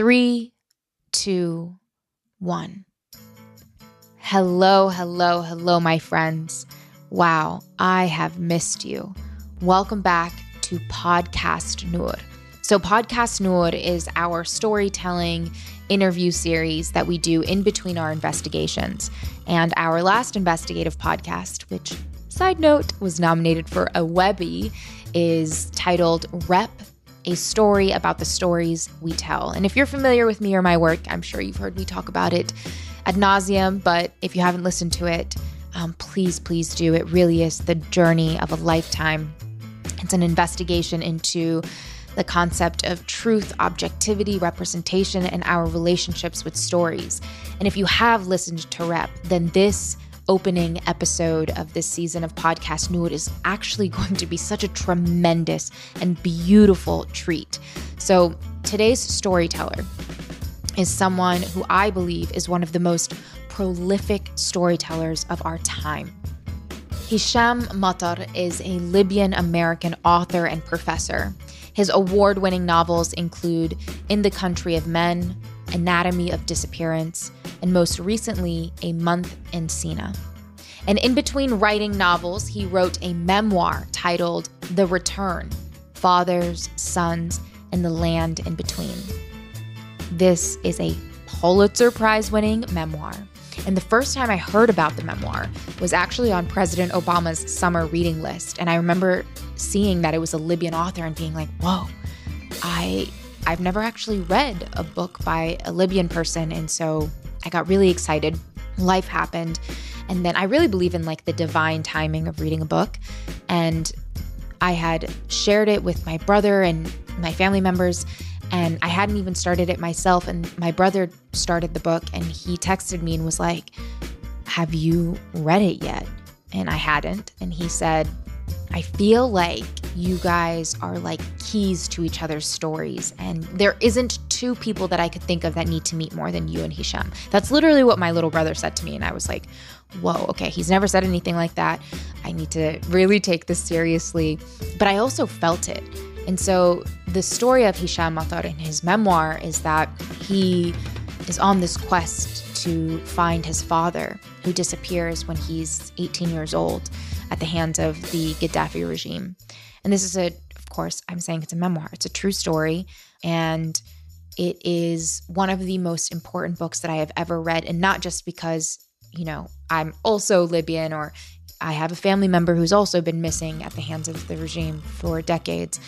Three, two, one. Hello, hello, hello, my friends. Wow, I have missed you. Welcome back to Podcast Noor. So, Podcast Noor is our storytelling interview series that we do in between our investigations. And our last investigative podcast, which, side note, was nominated for a Webby, is titled Rep a story about the stories we tell. And if you're familiar with me or my work, I'm sure you've heard me talk about it ad nauseum. But if you haven't listened to it, um, please, please do. It really is the journey of a lifetime. It's an investigation into the concept of truth, objectivity, representation, and our relationships with stories. And if you have listened to Rep, then this opening episode of this season of Podcast Noor is actually going to be such a tremendous and beautiful treat. So, today's storyteller is someone who I believe is one of the most prolific storytellers of our time. Hisham Matar is a Libyan American author and professor. His award winning novels include In the Country of Men, Anatomy of Disappearance, and most recently, A Month in Siena. And in between writing novels, he wrote a memoir titled The Return Fathers, Sons, and the Land in Between. This is a Pulitzer Prize winning memoir. And the first time I heard about the memoir was actually on President Obama's summer reading list. And I remember seeing that it was a Libyan author and being like, whoa, I I've never actually read a book by a Libyan person. And so I got really excited. Life happened. And then I really believe in like the divine timing of reading a book. And I had shared it with my brother and my family members. And I hadn't even started it myself. And my brother started the book and he texted me and was like, Have you read it yet? And I hadn't. And he said, I feel like you guys are like keys to each other's stories. And there isn't two people that I could think of that need to meet more than you and Hisham. That's literally what my little brother said to me. And I was like, whoa, okay, he's never said anything like that. I need to really take this seriously. But I also felt it. And so the story of Hisham Matar in his memoir is that he is on this quest to find his father, who disappears when he's 18 years old at the hands of the Gaddafi regime. And this is a, of course, I'm saying it's a memoir, it's a true story. And it is one of the most important books that I have ever read. And not just because, you know, I'm also Libyan or I have a family member who's also been missing at the hands of the regime for decades,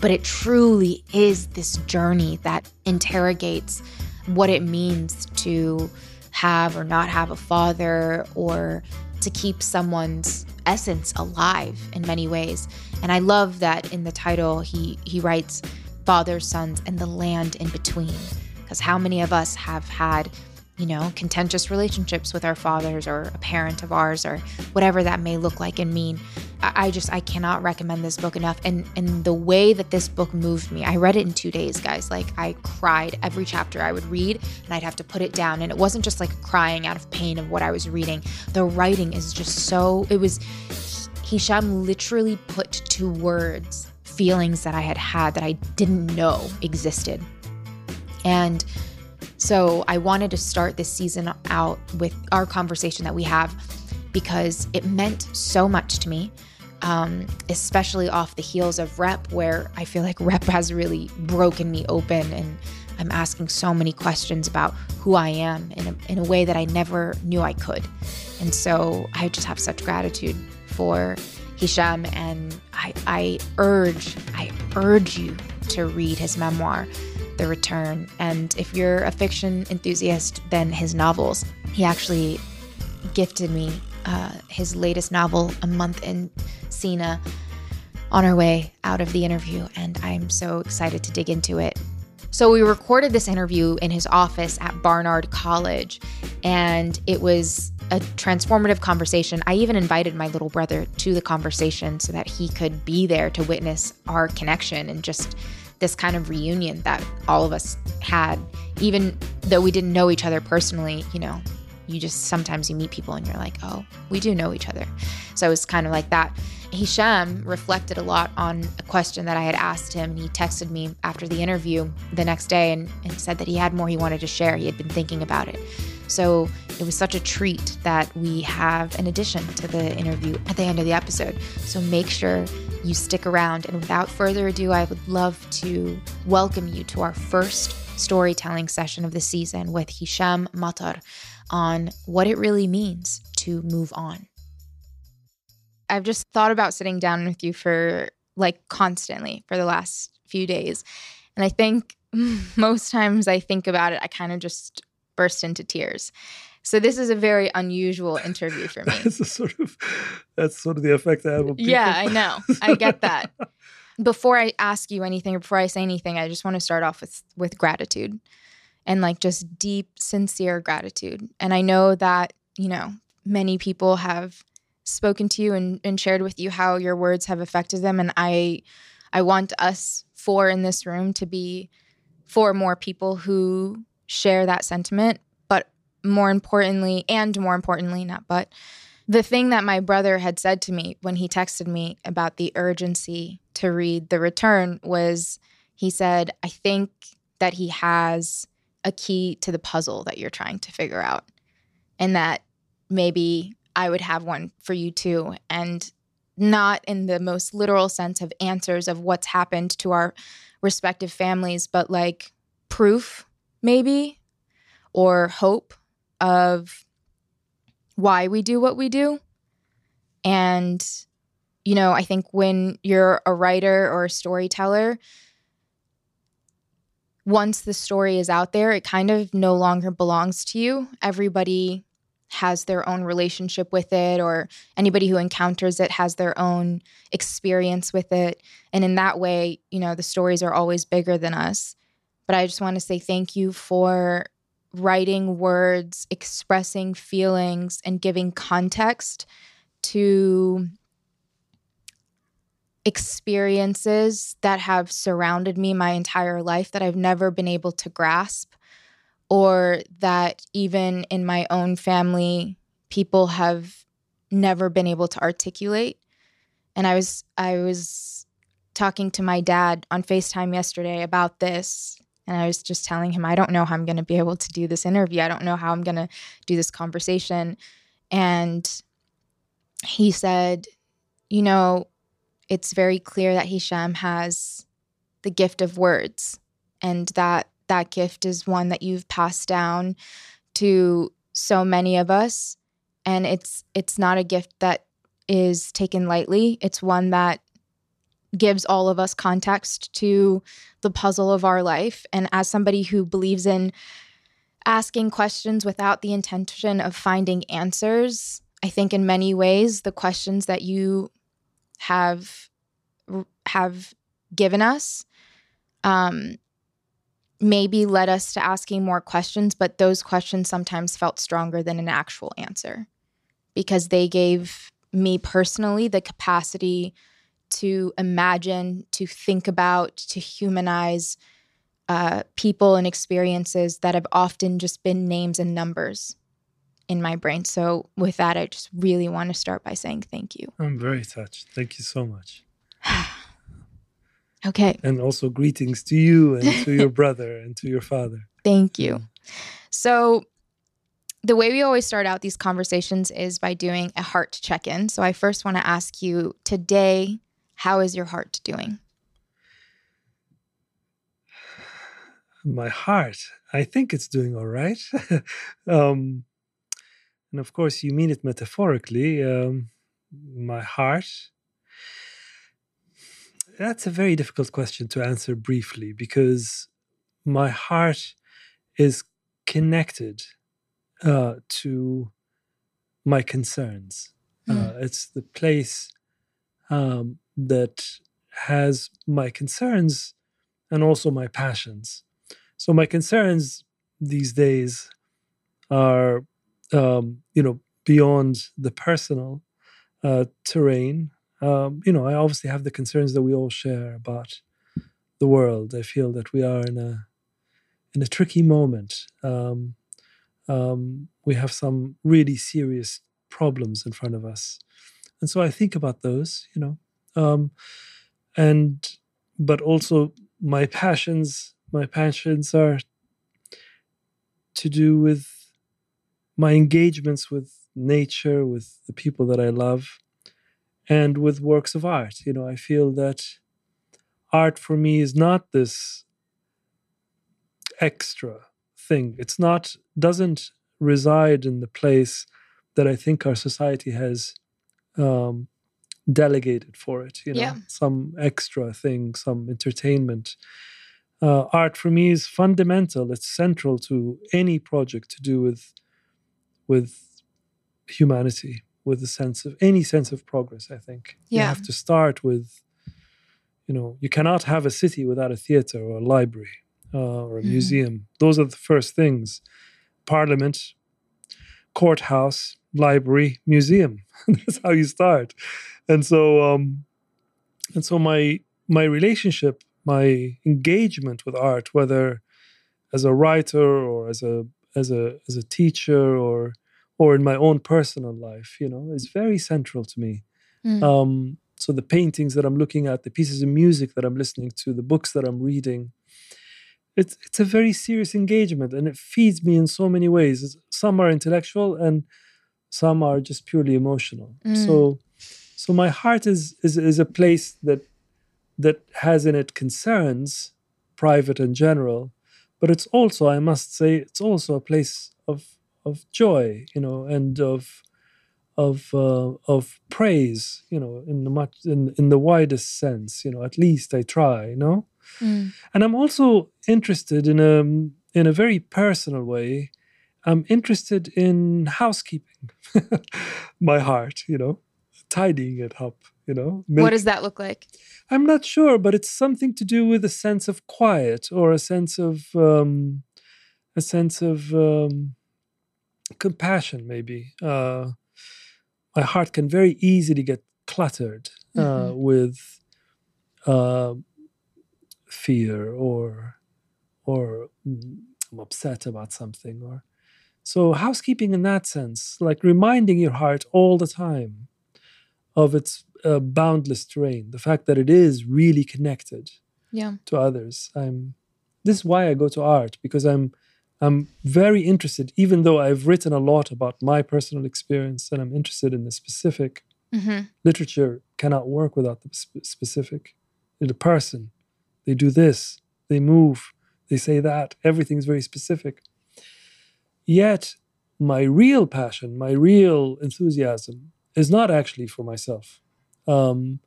but it truly is this journey that interrogates what it means to have or not have a father or to keep someone's essence alive in many ways. And I love that in the title he he writes fathers, sons, and the land in between. Because how many of us have had, you know, contentious relationships with our fathers or a parent of ours or whatever that may look like and mean. I, just I cannot recommend this book enough. And and the way that this book moved me, I read it in two days, guys. Like I cried every chapter I would read and I'd have to put it down. And it wasn't just like crying out of pain of what I was reading. The writing is just so it was Hisham literally put to words feelings that I had had that I didn't know existed. And so I wanted to start this season out with our conversation that we have because it meant so much to me, um, especially off the heels of Rep, where I feel like Rep has really broken me open and I'm asking so many questions about who I am in a, in a way that I never knew I could. And so I just have such gratitude for Hisham, and I, I urge, I urge you to read his memoir, The Return. And if you're a fiction enthusiast, then his novels. He actually gifted me uh, his latest novel, A Month in Siena, on our way out of the interview, and I'm so excited to dig into it. So, we recorded this interview in his office at Barnard College, and it was a transformative conversation. I even invited my little brother to the conversation so that he could be there to witness our connection and just this kind of reunion that all of us had, even though we didn't know each other personally, you know, you just sometimes you meet people and you're like, oh, we do know each other. So it was kind of like that. Hisham reflected a lot on a question that I had asked him. And he texted me after the interview the next day and, and said that he had more he wanted to share. He had been thinking about it. So it was such a treat that we have an addition to the interview at the end of the episode. So make sure you stick around. And without further ado, I would love to welcome you to our first storytelling session of the season with Hisham Matar on what it really means to move on. I've just thought about sitting down with you for like constantly for the last few days. And I think most times I think about it, I kind of just burst into tears. So this is a very unusual interview for me. that's sort of that's sort of the effect I have. Yeah, I know. I get that. before I ask you anything or before I say anything, I just want to start off with with gratitude and like just deep, sincere gratitude. And I know that, you know, many people have spoken to you and, and shared with you how your words have affected them. And I I want us four in this room to be four more people who share that sentiment, but more importantly, and more importantly, not but the thing that my brother had said to me when he texted me about the urgency to read The Return was he said, I think that he has a key to the puzzle that you're trying to figure out. And that maybe I would have one for you too. And not in the most literal sense of answers of what's happened to our respective families, but like proof, maybe, or hope of why we do what we do. And, you know, I think when you're a writer or a storyteller, once the story is out there, it kind of no longer belongs to you. Everybody has their own relationship with it, or anybody who encounters it has their own experience with it. And in that way, you know, the stories are always bigger than us. But I just want to say thank you for writing words, expressing feelings, and giving context to experiences that have surrounded me my entire life that I've never been able to grasp, or that even in my own family, people have never been able to articulate. And I was I was talking to my dad on FaceTime yesterday about this and I was just telling him, I don't know how I'm going to be able to do this interview. I don't know how I'm going to do this conversation. And he said, You know, it's very clear that Hisham has the gift of words, and that that gift is one that you've passed down to so many of us. And it's it's not a gift that is taken lightly. It's one that gives all of us context to the puzzle of our life. And as somebody who believes in asking questions without the intention of finding answers, I think in many ways the questions that you have have given us um, maybe led us to asking more questions, but those questions sometimes felt stronger than an actual answer because they gave me personally the capacity to imagine, to think about, to humanize uh, people and experiences that have often just been names and numbers in my brain. So, with that, I just really want to start by saying thank you. I'm very touched. Thank you so much. okay. And also greetings to you and to your brother and to your father. Thank you. So, the way we always start out these conversations is by doing a heart check in. So, I first want to ask you today, how is your heart doing? My heart, I think it's doing all right. um, and of course, you mean it metaphorically. Um, my heart. That's a very difficult question to answer briefly because my heart is connected uh, to my concerns. Mm. Uh, it's the place um, that has my concerns and also my passions. So my concerns these days are, um, you know, beyond the personal uh, terrain. Um, you know, I obviously have the concerns that we all share about the world. I feel that we are in a in a tricky moment. Um, um, we have some really serious problems in front of us and so i think about those you know um, and but also my passions my passions are to do with my engagements with nature with the people that i love and with works of art. You know i feel that art for me is not this extra thing. It's not doesn't reside in the place that i think our society has um, delegated for it you know Yeah. some extra thing some entertainment. Uh, art for me is fundamental it's central to any project to do with with humanity with a sense of any sense of progress i think. You have to start with you know you cannot have a city without a theater or a library uh, or a Mhm. museum. Those are the first things. Parliament courthouse library museum. That's how you start and so um and so my my relationship my engagement with art whether as a writer or as a as a as a teacher or or in my own personal life you know is very central to me Mm. um, so the paintings that I'm looking at, the pieces of music that I'm listening to, the books that I'm reading, it's it's a very serious engagement, and it feeds me in so many ways. Some are intellectual, and some are just purely emotional. Mm. So, so my heart is is is a place that that has in it concerns, private and general, but it's also, I must say, it's also a place of of joy, you know, and of of uh, of praise, you know, in the much in in the widest sense, you know. At least I try, you know. Mm. And I'm also interested in a in a very personal way. I'm interested in housekeeping, my heart, you know, tidying it up, you know. What does that look like? I'm not sure, but it's something to do with a sense of quiet or a sense of um, a sense of um, compassion. Maybe uh, my heart can very easily get cluttered uh, Mhm. with uh, fear or or mm, I'm upset about something or so housekeeping in that sense, like reminding your heart all the time of its uh, boundless terrain, the fact that it is really connected Yeah. to others. I'm this is why I go to art because I'm I'm very interested, even though I've written a lot about my personal experience and I'm interested in the specific. hmm Literature cannot work without the sp- specific. The person, they do this, they move, they say that. Everything's very specific. Yet, my real passion, my real enthusiasm is not actually for myself. Um,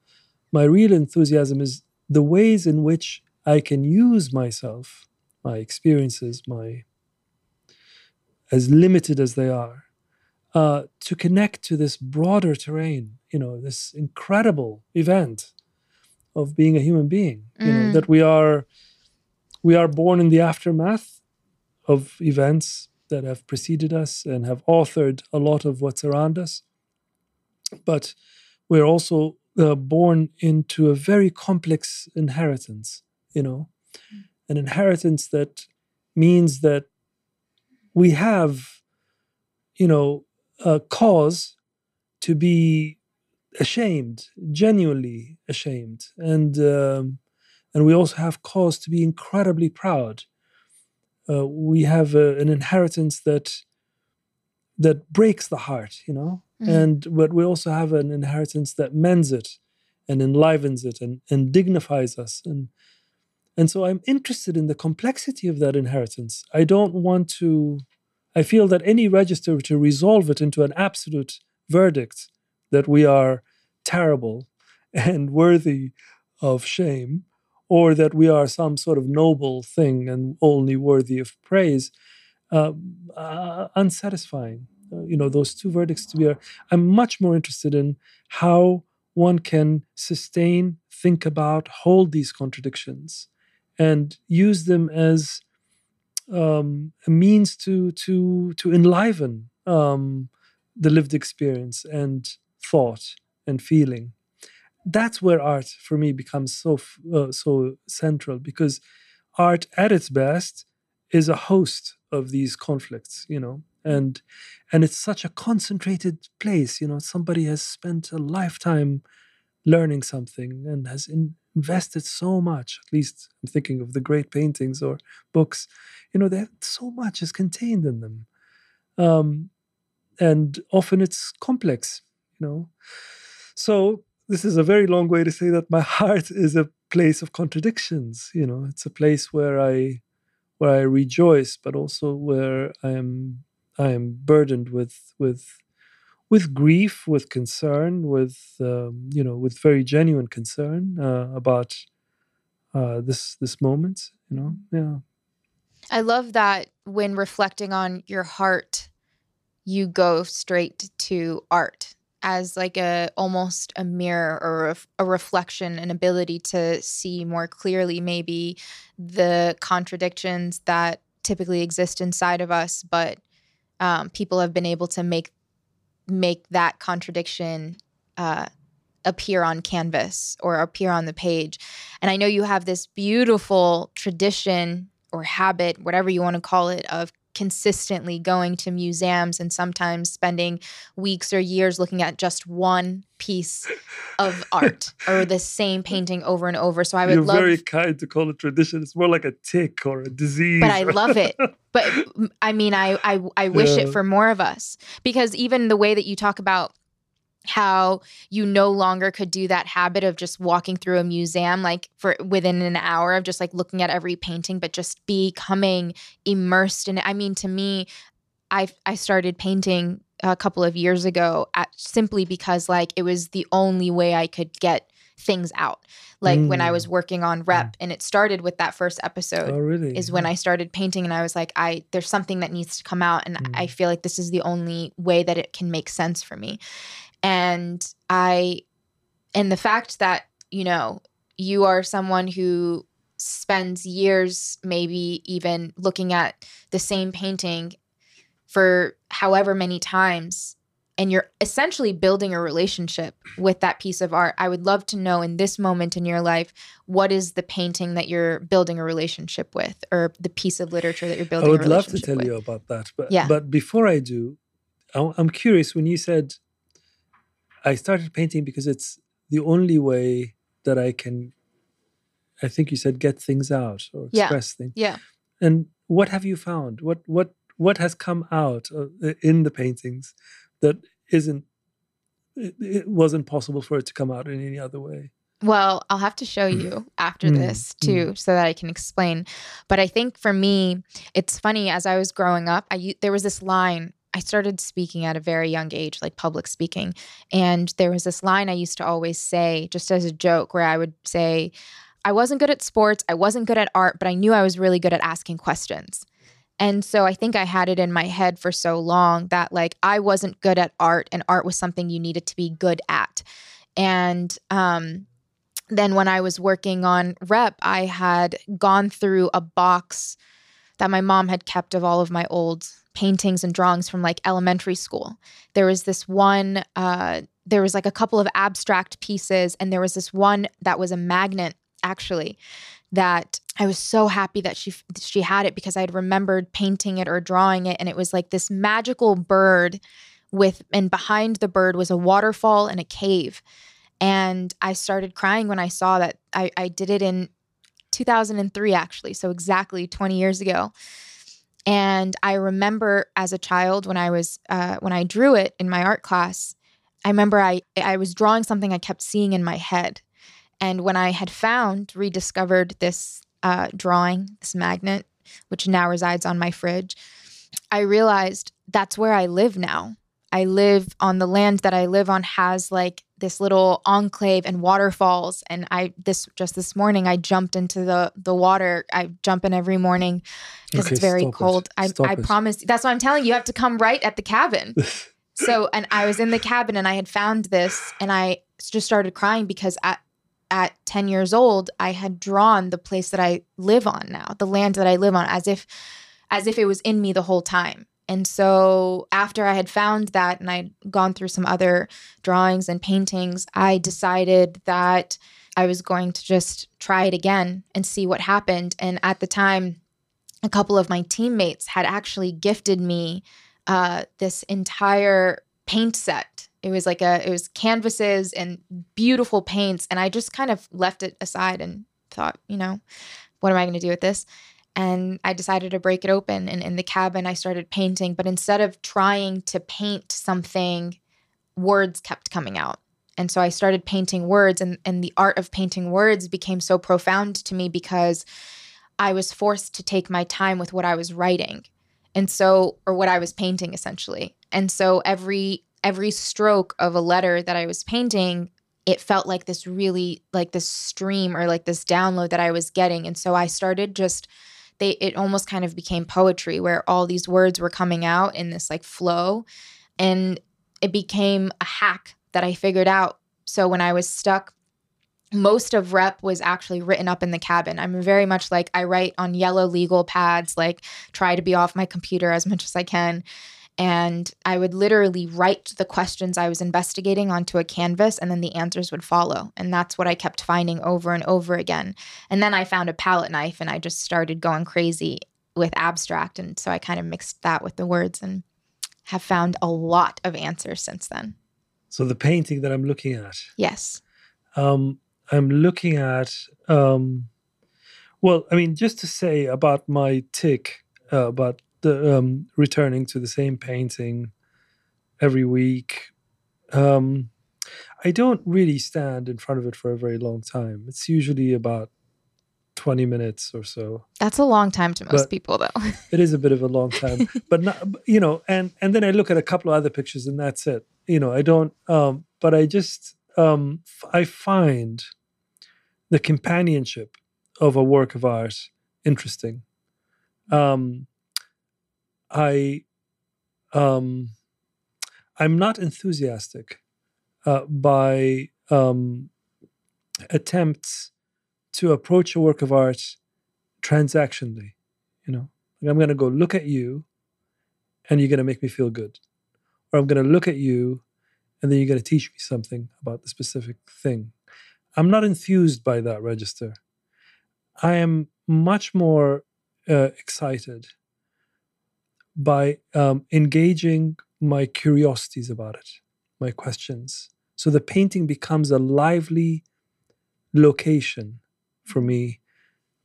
my real enthusiasm is the ways in which I can use myself, my experiences, my as limited as they are, uh, to connect to this broader terrain. You know, this incredible event of being a human being. You know Mm. that we are we are born in the aftermath of events that have preceded us and have authored a lot of what's around us. But we're also uh, born into a very complex inheritance, you know, an inheritance that means that we have, you know, a cause to be ashamed, genuinely ashamed, and um, and we also have cause to be incredibly proud. Uh, we have uh, an inheritance that that breaks the heart, you know, Mhm. and but we also have an inheritance that mends it and enlivens it and, and dignifies us. And and so i'm interested in the complexity of that inheritance. I don't want to i feel that any register to resolve it into an absolute verdict that we are terrible and worthy of shame or that we are some sort of noble thing and only worthy of praise uh, uh, unsatisfying uh, you know those two verdicts to be are, i'm much more interested in how one can sustain think about hold these contradictions and use them as um, a means to to to enliven um, the lived experience and thought and feeling. That's where art for me becomes so uh, so central because art at its best is a host of these conflicts you know? And and it's such a concentrated place you know? Somebody has spent a lifetime learning something and has in, invested so much at least i'm thinking of the great paintings or books you know that so much is contained in them. Um, and often it's complex you know? So this is a very long way to say that my heart is a place of contradictions you know? It's a place where i where i rejoice but also where i am i am burdened with with with grief with concern with um, you know with very genuine concern uh, about uh, this this moment you know? Yeah. I love that when reflecting on your heart, you go straight to art as like a almost a mirror or a, a, reflection an ability to see more clearly maybe the contradictions that typically exist inside of us but um, people have been able to make make that contradiction uh, appear on canvas or appear on the page. And i know you have this beautiful tradition or habit, whatever you want to call it, of consistently going to museums and sometimes spending weeks or years looking at just one piece of art or the same painting over and over. So I would love. You're love very kind to call it tradition. It's more like a tick or a disease. But I love it. But mm, I mean I I, I wish yeah. it for more of us because even the way that you talk about how you no longer could do that habit of just walking through a museum like for within an hour of just like looking at every painting but just becoming immersed in it i mean to me i i started painting a couple of years ago at, simply because like it was the only way i could get things out like mm. when i was mm. working on rep mm. and it started with that first episode oh, really? is when i started painting and i was like i there's something that needs to come out and mm. i feel like this is the only way that it can make sense for me and I, and the fact that, you know, you are someone who spends years, maybe even looking at the same painting for however many times, and you're essentially building a relationship with that piece of art. I would love to know in this moment in your life, what is the painting that you're building a relationship with, or the piece of literature that you're building? I would love to tell with. you about that, but yeah. but before I do, I'm curious when you said I started painting because it's the only way that I can. I think you said get things out or express yeah. things. Yeah. And what have you found? What what what has come out in the paintings that isn't it, it wasn't possible for it to come out in any other way? Well, I'll have to show you after mm, this too, mm. so that I can explain. But I think for me, it's funny. As I was growing up, I there was this line I started speaking at a very young age, like public speaking. And there was this line I used to always say, just as a joke, where I would say, I wasn't good at sports, I wasn't good at art, but I knew I was really good at asking questions. And so I think I had it in my head for so long that like I wasn't good at art and art was something you needed to be good at. And um, then when I was working on rep, I had gone through a box that my mom had kept of all of my old paintings and drawings from like elementary school. There was this one, uh, there was like a couple of abstract pieces, and there was this one that was a magnet actually that I was so happy that she she had it because I had remembered painting it or drawing it and it was like this magical bird with and behind the bird was a waterfall and a cave. And I started crying when I saw that. I, I did it in 2003 actually so exactly 20 years ago and I remember as a child when I was uh, when I drew it in my art class, I remember I I was drawing something I kept seeing in my head, and when I had found rediscovered this uh, drawing, this magnet, which now resides on my fridge, I realized that's where I live now. I live on the land that I live on has like this little enclave and waterfalls and I this just this morning I jumped into the the water. I jump in every morning because okay, it's very cold. It. I I promise that's what I'm telling you. You have to come right at the cabin. so and I was in the cabin and I had found this and I just started crying because at at 10 years old I had drawn the place that I live on now, the land that I live on as if as if it was in me the whole time. And so after I had found that and I'd gone through some other drawings and paintings, I decided that I was going to just try it again and see what happened. And at the time, a couple of my teammates had actually gifted me uh, this entire paint set. It was like a it was canvases and beautiful paints, and I just kind of left it aside and thought, you know, what am I going to do with this? And I decided to break it open. And in the cabin, I started painting. But instead of trying to paint something, words kept coming out. And so I started painting words, and, and the art of painting words became so profound to me because I was forced to take my time with what I was writing. And so, or what I was painting essentially. And so every every stroke of a letter that I was painting it felt like this really like this stream or like this download that I was getting. And so I started just they it almost kind of became poetry where all these words were coming out in this like flow and it became a hack that I figured out. So when I was stuck most of rep was actually written up in the cabin. I'm very much like I write on yellow legal pads, like try to be off my computer as much as I can and I would literally write the questions I was investigating onto a canvas and then the answers would follow. And that's what I kept finding over and over again. And then I found a palette knife and I just started going crazy with abstract. And so I kind of mixed that with the words and have found a lot of answers since then. So the painting that I'm looking at. Yes. Um, I'm looking at, um, well, I mean, just to say about my tick, uh, about the um, returning to the same painting every week. Um, I don't really stand in front of it for a very long time. It's usually about 20 minutes or so. That's a long time to most but people though. it is a bit of a long time. but not you know, and and then I look at a couple of other pictures and that's it. You know, I don't um but I just um I find the companionship of a work of art interesting. Um I um, I'm not enthusiastic uh, by um, attempts to approach a work of art transactionally. You know, I'm going to go look at you, and you're going to make me feel good, or I'm going to look at you, and then you're going to teach me something about the specific thing. I'm not enthused by that register. I am much more uh, excited by um, engaging my curiosities about it, my questions. So the painting becomes a lively location for me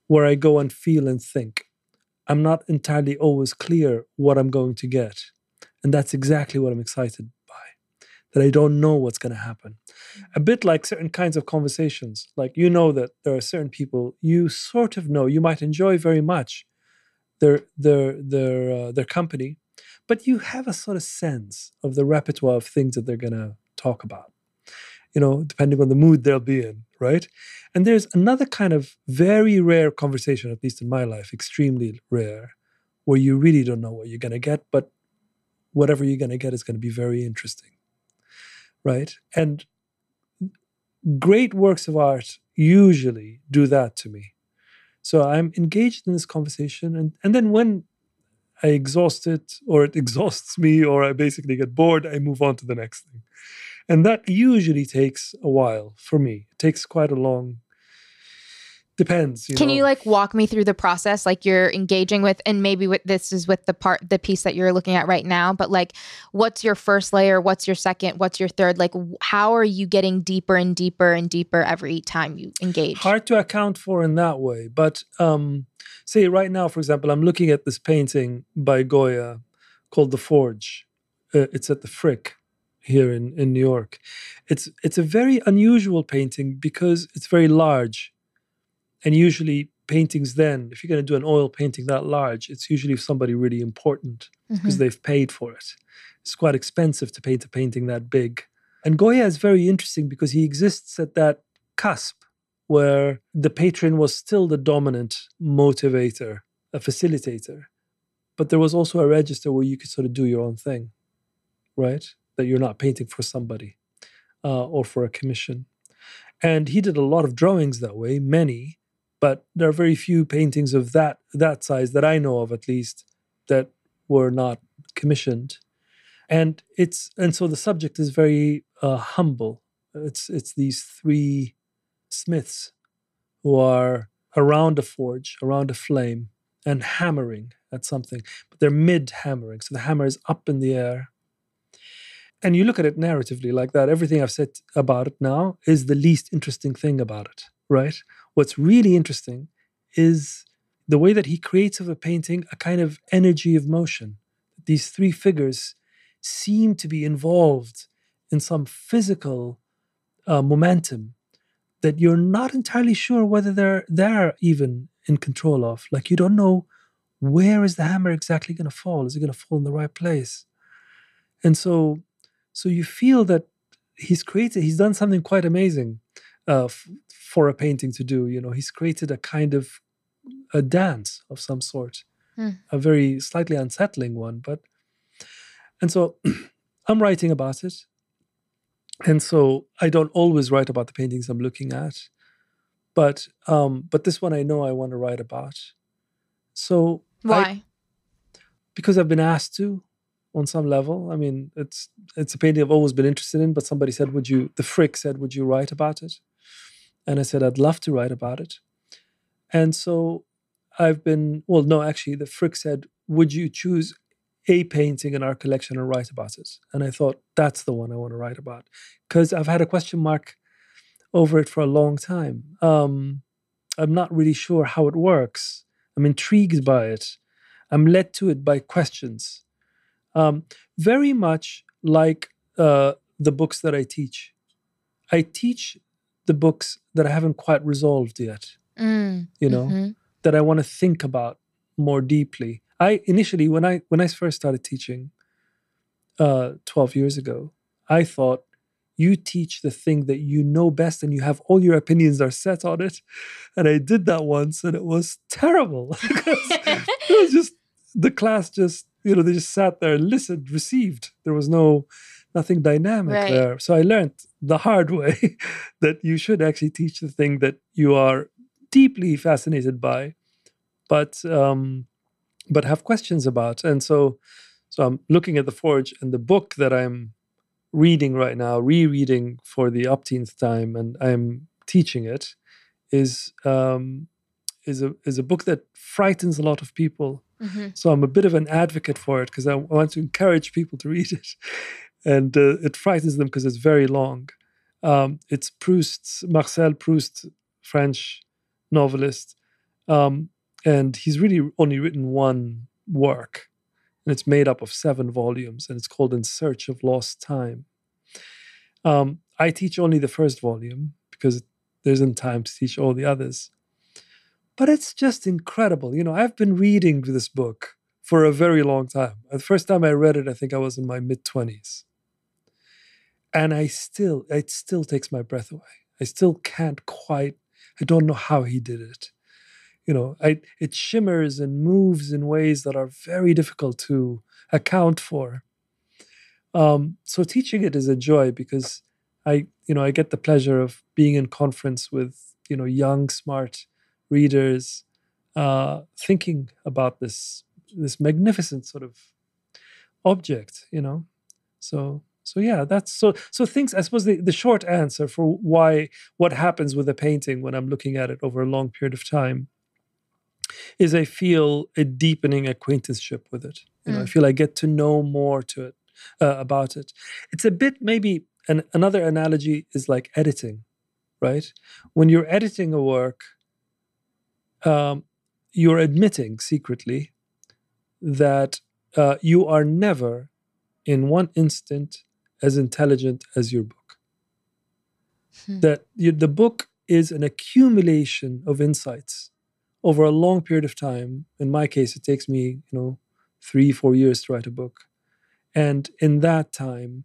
where I go and feel and think. I'm not entirely always clear what I'm going to get. And that's exactly what I'm excited by, that I don't know what's going to happen. A bit like certain kinds of conversations. Like you know that there are certain people you sort of know, you might enjoy very much, their their their uh, their company, but you have a sort of sense of the repertoire of things that they're going to talk about. You know, depending on the mood they'll be in, right? And there's another kind of very rare conversation, at least in my life, extremely rare, where you really don't know what you're going to get, but whatever you're going to get is going to be very interesting, right? And great works of art usually do that to me so I'm engaged in this conversation. And, and then when I exhaust it or it exhausts me or I basically get bored, I move on to the next thing. And that usually takes a while for me. It takes quite a long depends you can know? you like walk me through the process like you're engaging with and maybe with this is with the part the piece that you're looking at right now but like what's your first layer what's your second what's your third like how are you getting deeper and deeper and deeper every time you engage? Hard to account for in that way but um say right now for example i'm looking at this painting by goya called the forge. Uh, it's at the frick here in in new york. It's it's a very unusual painting because it's very large and usually paintings then if you're going to do an oil painting that large it's usually somebody really important because mm-hmm. they've paid for it. It's quite expensive to paint a painting that big. And goya is very interesting because he exists at that cusp where the patron was still the dominant motivator a facilitator. But there was also a register where you could sort of do your own thing right? That you're not painting for somebody uh, or for a commission. And he did a lot of drawings that way many but there are very few paintings of that that size that I know of, at least, that were not commissioned. And it's and so the subject is very uh, humble. It's it's these three smiths who are around a forge, around a flame, and hammering at something, but they're mid hammering. So the hammer is up in the air. And you look at it narratively like that. Everything I've said about it now is the least interesting thing about it, right? What's really interesting is the way that he creates of a painting a kind of energy of motion. These three figures seem to be involved in some physical uh, momentum that you're not entirely sure whether they're they're even in control of. Like you don't know where is the hammer exactly going to fall? Is it going to fall in the right place? And so, so you feel that he's created, he's done something quite amazing uh, f- for a painting to do. You know, he's created a kind of a dance of some sort, Hmm. a very slightly unsettling one. But and so I'm writing about it, and so I don't always write about the paintings I'm looking at, but um, but this one I know I want to write about. So I- Why? because I've been asked to on some level. I mean, it's it's a painting I've always been interested in, but somebody said, Would you the Frick said, Would you write about it? And I said, I'd love to write about it. And so I've been well, no, actually the Frick said, Would you choose a painting in our collection and write about it? And I thought that's the one I want to write about. Because I've had a question mark over it for a long time. Um, I'm not really sure how it works. I'm intrigued by it. I'm led to it by questions. Um, very much like uh, the books that I teach. I teach the books that I haven't quite resolved yet, Mm, you know, mhm. that I want to think about more deeply. I initially, when I when I first started teaching, uh, twelve years ago, I thought you teach the thing that you know best, and you have all your opinions are set on it. And I did that once, and it was terrible. it was just the class just you know they just sat there and listened received there was no nothing dynamic Right. there so i learned the hard way that you should actually teach the thing that you are deeply fascinated by but um but have questions about and so so i'm looking at the forge and the book that i'm reading right now rereading for the upteenth time and i'm teaching it is um is a is a book that frightens a lot of people Mhm. so I'm a bit of an advocate for it because I want to encourage people to read it, and uh, it frightens them because it's very long. Um, it's Proust's Marcel Proust, French novelist, um, and he's really only written one work, and it's made up of seven volumes, and it's called In Search of Lost Time. Um, I teach only the first volume because there isn't time to teach all the others but it's just incredible. You know, I've been reading this book for a very long time. The first time I read it, I think I was in my mid 20s. And I still, it still takes my breath away. I still can't quite, I don't know how he did it. You know, I, it shimmers and moves in ways that are very difficult to account for. Um, so teaching it is a joy because I, you know, I get the pleasure of being in conference with, you know, young, smart readers uh, thinking about this this magnificent sort of object, you know. So so yeah, that's so so things. I suppose the, the short answer for why what happens with a painting when I'm looking at it over a long period of time is I feel a deepening acquaintanceship with it. You know, I Mm. feel I get to know more to it uh, about it. It's a bit maybe an, another analogy is like editing, right? When you're editing a work, um, you're admitting secretly that uh, you are never, in one instant, as intelligent as your book. Hmm. That you, the book is an accumulation of insights over a long period of time. In my case, it takes me, you know, three, four years to write a book. And in that time,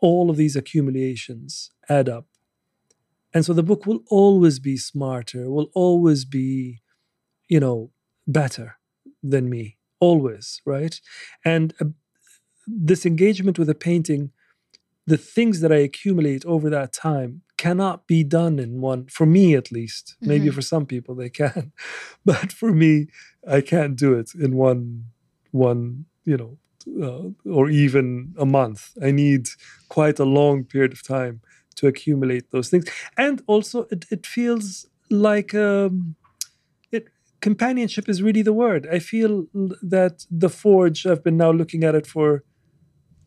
all of these accumulations add up. And so the book will always be smarter, will always be, you know, better than me, always, right? And uh, this engagement with a painting, the things that I accumulate over that time cannot be done in one, for me at least. Maybe Mhm. for some people they can, but for me, I can't do it in one, one, you know, uh, or even a month. I need quite a long period of time to accumulate those things. And also, it, it feels like um, it companionship is really the word. I feel that the Forge, I've been now looking at it for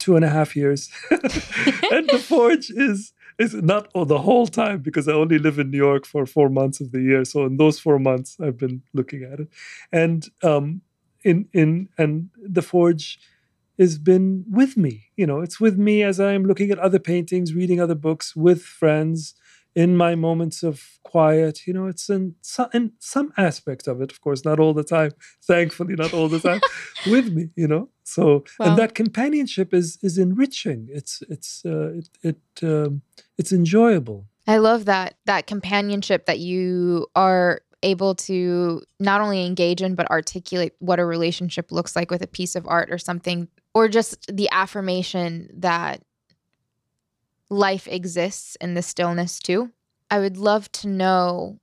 two and a half years. and the Forge is is not the whole time because I only live in New York for four months of the year. So in those four months, I've been looking at it, and um, in in and the Forge has been with me. You know, it's with me as I'm looking at other paintings, reading other books with friends, in my moments of quiet. You know, it's in some, in some aspect of it, of course, not all the time. Thankfully, not all the time with me. You know, so and that companionship is is enriching. It's it's uh, it, it um, it's enjoyable. I love that that companionship that you are able to not only engage in but articulate what a relationship looks like with a piece of art or something or just the affirmation that life exists in the stillness too. I would love to know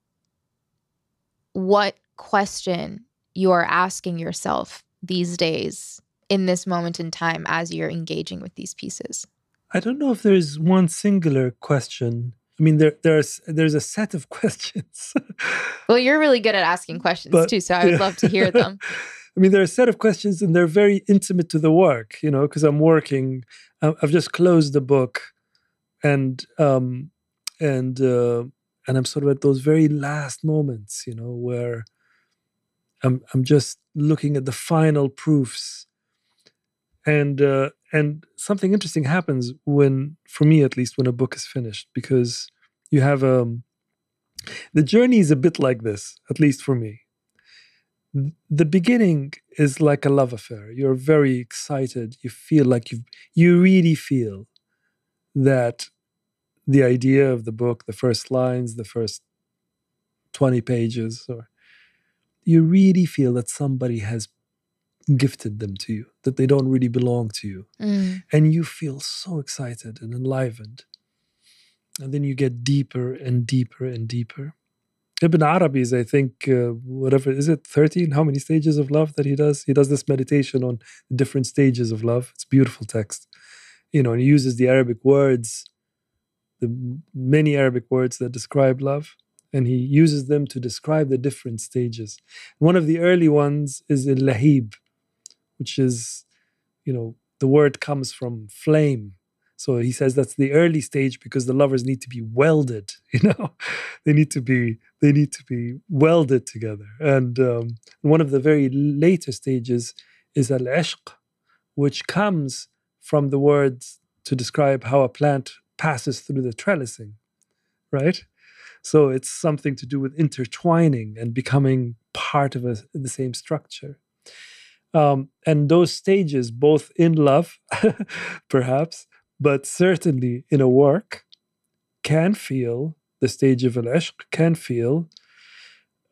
what question you are asking yourself these days in this moment in time as you're engaging with these pieces. I don't know if there's one singular question. I mean, there there's there's a set of questions. well, you're really good at asking questions but, too, so I would yeah. love to hear them. I mean, there are a set of questions, and they're very intimate to the work. You know, because I'm working. I've just closed the book and um, and uh, and I'm sort of at those very last moments, you know, where I'm I'm just looking at the final proofs, and uh, and something interesting happens when, for me at least, when a book is finished, because you have um, the journey is a bit like this, at least for me. The beginning is like a love affair. You're very excited. You feel like you you really feel that the idea of the book, the first lines, the first 20 pages, or you really feel that somebody has gifted them to you, that they don't really belong to you. Mm. And you feel so excited and enlivened. And then you get deeper and deeper and deeper. Ibn Arabi is, I think, uh, whatever, is it 13? How many stages of love that he does? He does this meditation on different stages of love. It's beautiful text you know, and he uses the Arabic words, the many Arabic words that describe love, and he uses them to describe the different stages. One of the early ones is in lahib, which is, you know, the word comes from flame. So he says that's the early stage because the lovers need to be welded. You know, they need to be they need to be welded together. And um, one of the very later stages is al ishq, which comes from the words to describe how a plant passes through the trellising, right? So it's something to do with intertwining and becoming part of a, the same structure. Um, and those stages, both in love, perhaps, but certainly in a work, can feel the stage of al-ishq can feel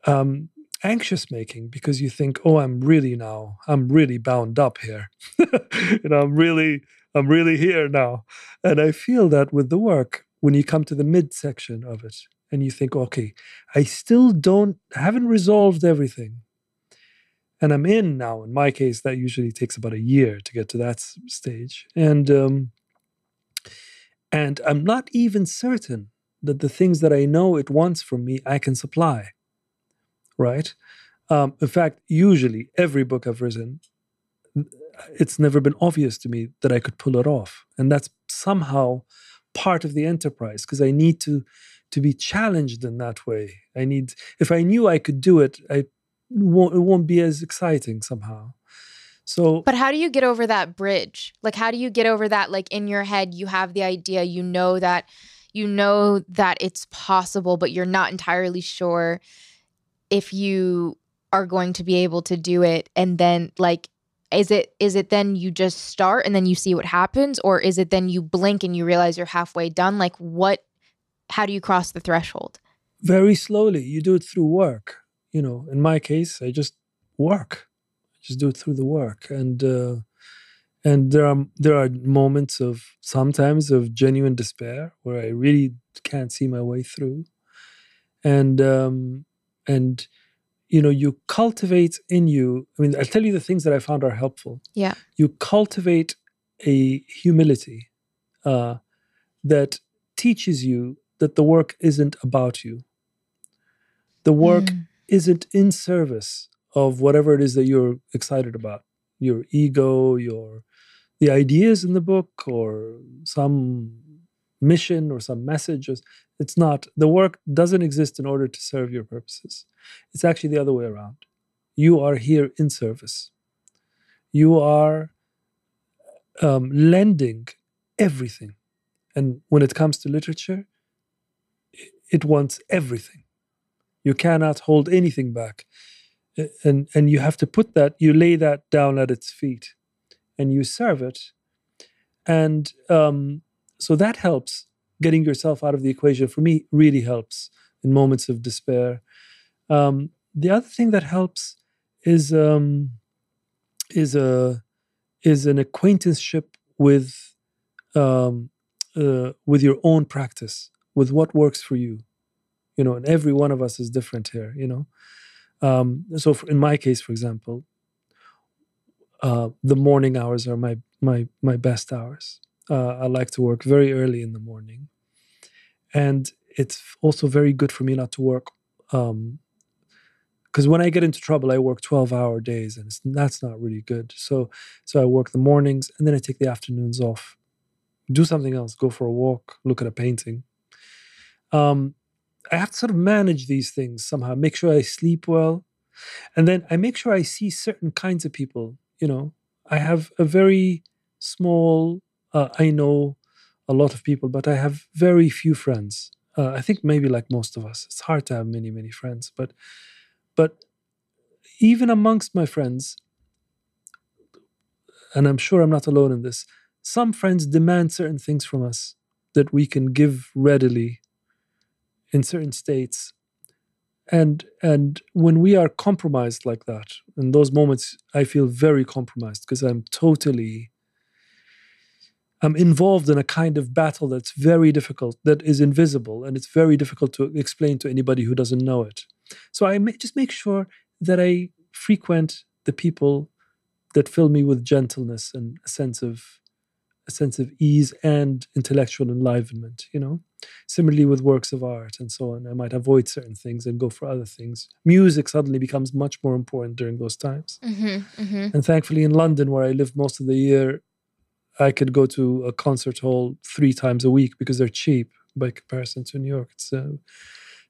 um, anxious making because you think, oh, I'm really now, I'm really bound up here. you know, I'm really, I'm really here now. And I feel that with the work, when you come to the midsection of it and you think, okay, I still don't, haven't resolved everything. And I'm in now. In my case, that usually takes about a year to get to that stage. And, um, and I'm not even certain that the things that I know it wants from me, I can supply right? Um, in fact, usually every book I've written, it's never been obvious to me that I could pull it off, and that's somehow part of the enterprise because I need to to be challenged in that way. I need if I knew I could do it, I won't, it won't be as exciting somehow. So, but how do you get over that bridge? Like, how do you get over that? Like in your head, you have the idea, you know that you know that it's possible, but you're not entirely sure if you are going to be able to do it and then like is it is it then you just start and then you see what happens? Or is it then you blink and you realize you're halfway done? Like what how do you cross the threshold? Very slowly. You do it through work. You know in my case i just work. I just do it through the work. And uh and there are there are moments of sometimes of genuine despair where i really can't see my way through. And um and you know you cultivate in you i mean i'll tell you the things that i found are helpful. Yeah. You cultivate a humility uh, that teaches you that the work isn't about you. The work mm. isn't in service of whatever it is that you're excited about. Your ego your the ideas in the book or some mission or some message it's not. The work doesn't exist in order to serve your purposes. It's actually the other way around. You are here in service. You are um, lending everything. And when it comes to literature it wants everything. You cannot hold anything back. And and you have to put that you lay that down at its feet and you serve it. And um, so that helps getting yourself out of the equation for me really helps in moments of despair. Um, the other thing that helps is um, is a is an acquaintanceship with um, uh, with your own practice with what works for you. You know and every one of us is different here you know? Um, so for, in my case for example uh, the morning hours are my my my best hours uh, i like to work very early in the morning and it's also very good for me not to work um because when i get into trouble i work 12 hour days and that's not really good so so i work the mornings and then i take the afternoons off do something else go for a walk look at a painting um I have to sort of manage these things somehow, make sure I sleep well. And then I make sure I see certain kinds of people. You know, I have a very small, uh, I know a lot of people, but I have very few friends. Uh, I think maybe like most of us, it's hard to have many, many friends. But, but even amongst my friends, and I'm sure I'm not alone in this, some friends demand certain things from us that we can give readily in certain states and and when we are compromised like that in those moments i feel very compromised because i'm totally i'm involved in a kind of battle that's very difficult that is invisible and it's very difficult to explain to anybody who doesn't know it. So i just make sure that i frequent the people that fill me with gentleness and a sense of a sense of ease and intellectual enlivenment you know? Similarly with works of art and so on i might avoid certain things and go for other things. Music suddenly becomes much more important during those times. Mm-hmm, mm-hmm. and thankfully in london where i live most of the year i could go to a concert hall three times a week because they're cheap by comparison to new york. Uh,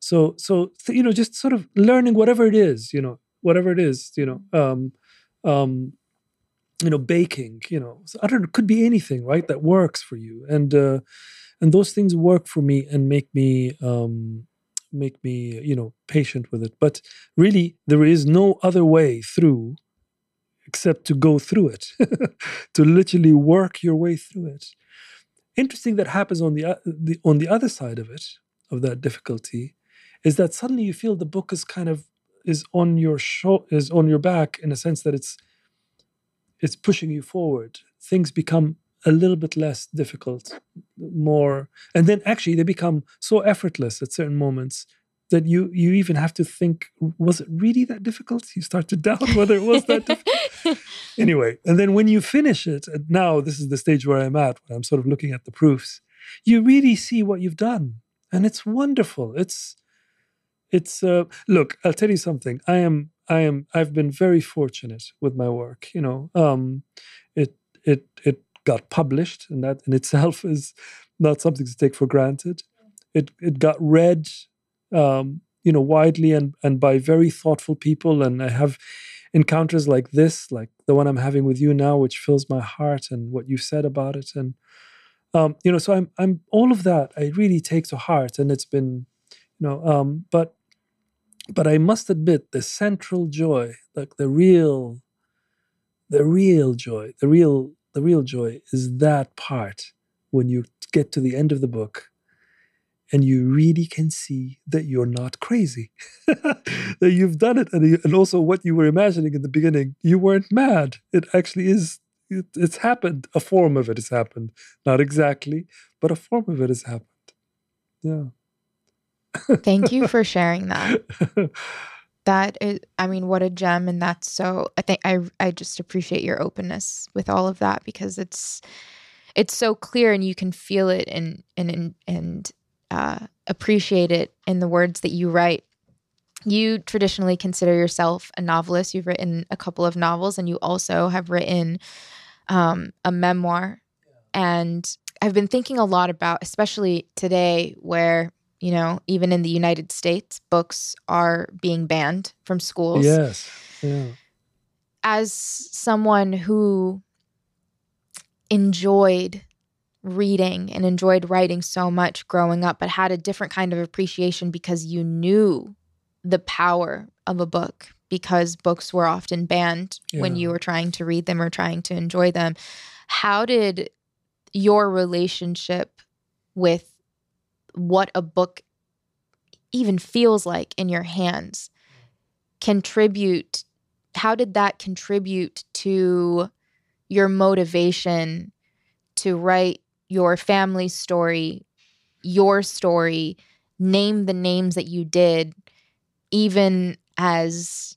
so so you know just sort of learning whatever it is you know whatever it is you know um um you know baking you know i don't know, could be anything right that works for you. And uh and those things work for me and make me um make me you know patient with it. But really there is no other way through except to go through it to literally work your way through it interesting that happens on the, uh, the on the other side of it of that difficulty is that suddenly you feel the book is kind of is on your show is on your back in a sense that it's it's pushing you forward. Things become a little bit less difficult, more, and then actually they become so effortless at certain moments that you you even have to think was it really that difficult? You start to doubt whether it was that difficult. Anyway and then when you finish it and now this is the stage where i'm at where i'm sort of looking at the proofs you really see what you've done. And it's wonderful. It's it's uh, look i'll tell you something. I am I am I've been very fortunate with my work. You know, um, it it it got published, and that in itself is not something to take for granted. It it got read, um, you know, widely and and by very thoughtful people, and I have encounters like this, like the one I'm having with you now, which fills my heart, and what you said about it, and um, you know, so I'm I'm all of that I really take to heart, and it's been, you know, um, but but I must admit the central joy, like the real, the real joy, the real, the real joy is that part when you get to the end of the book and you really can see that you're not crazy, that you've done it. And, and also what you were imagining in the beginning, you weren't mad. It actually is, it, it's happened. A form of it has happened. Not exactly, but a form of it has happened. Yeah. Thank you for sharing that. That is, I mean, what a gem. And that's so, I think I, I just appreciate your openness with all of that because it's, it's so clear and you can feel it and, and, and, and uh, appreciate it in the words that you write. you traditionally consider yourself a novelist. You've written a couple of novels, and you also have written um, a memoir. And I've been thinking a lot about, especially today, where you know, even in the United States, books are being banned from schools. Yes. Yeah. As someone who enjoyed reading and enjoyed writing so much growing up, but had a different kind of appreciation because you knew the power of a book because books were often banned yeah. when you were trying to read them or trying to enjoy them. How did your relationship with what a book even feels like in your hands contribute? How did that contribute to your motivation to write your family story, your story, name the names that you did, even as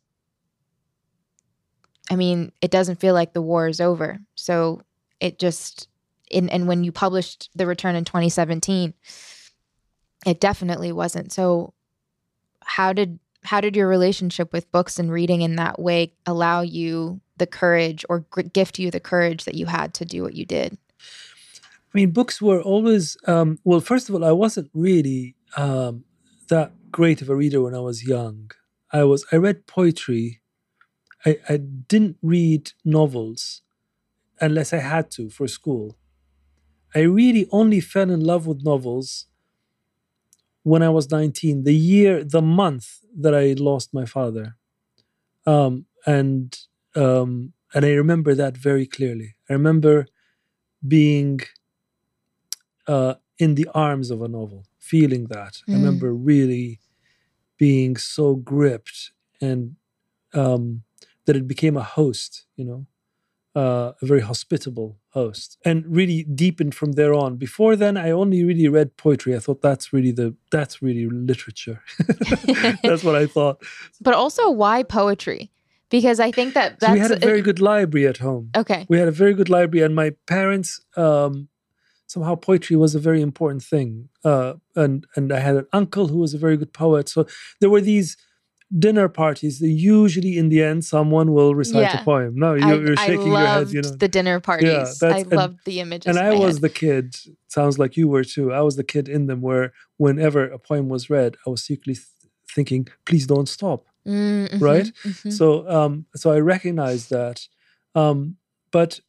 I mean, it doesn't feel like the war is over. So it just in and when you published The Return in 2017, it definitely wasn't. So how did how did your relationship with books and reading in that way allow you the courage or gift you the courage that you had to do what you did? I mean, books were always, um, well, first of all, I wasn't really um, that great of a reader when I was young. I was, I read poetry. I, I didn't read novels unless I had to for school. I really only fell in love with novels when I was 19, the year, the month that I lost my father. Um, and um, and I remember that very clearly. I remember being uh, in the arms of a novel, feeling that. Mm. I remember really being so gripped and um, that it became a host, you know, uh, a very hospitable host, and really deepened from there on. Before then, I only really read poetry. I thought that's really the that's really literature. that's what I thought. But also, why poetry? because I think that so we had a very good library at home. Okay, we had a very good library, and my parents um, somehow poetry was a very important thing. Uh, and and I had an uncle who was a very good poet. So there were these dinner parties. Usually, in the end, someone will recite yeah. a poem. No, you're, you're shaking your head. You know the dinner parties. Yeah, I and, loved the images. And I was head. the kid. Sounds like you were too. I was the kid in them where whenever a poem was read, I was secretly th- thinking, "Please don't stop." Mm-hmm, right? Mm-hmm. So um so I recognize that. Um but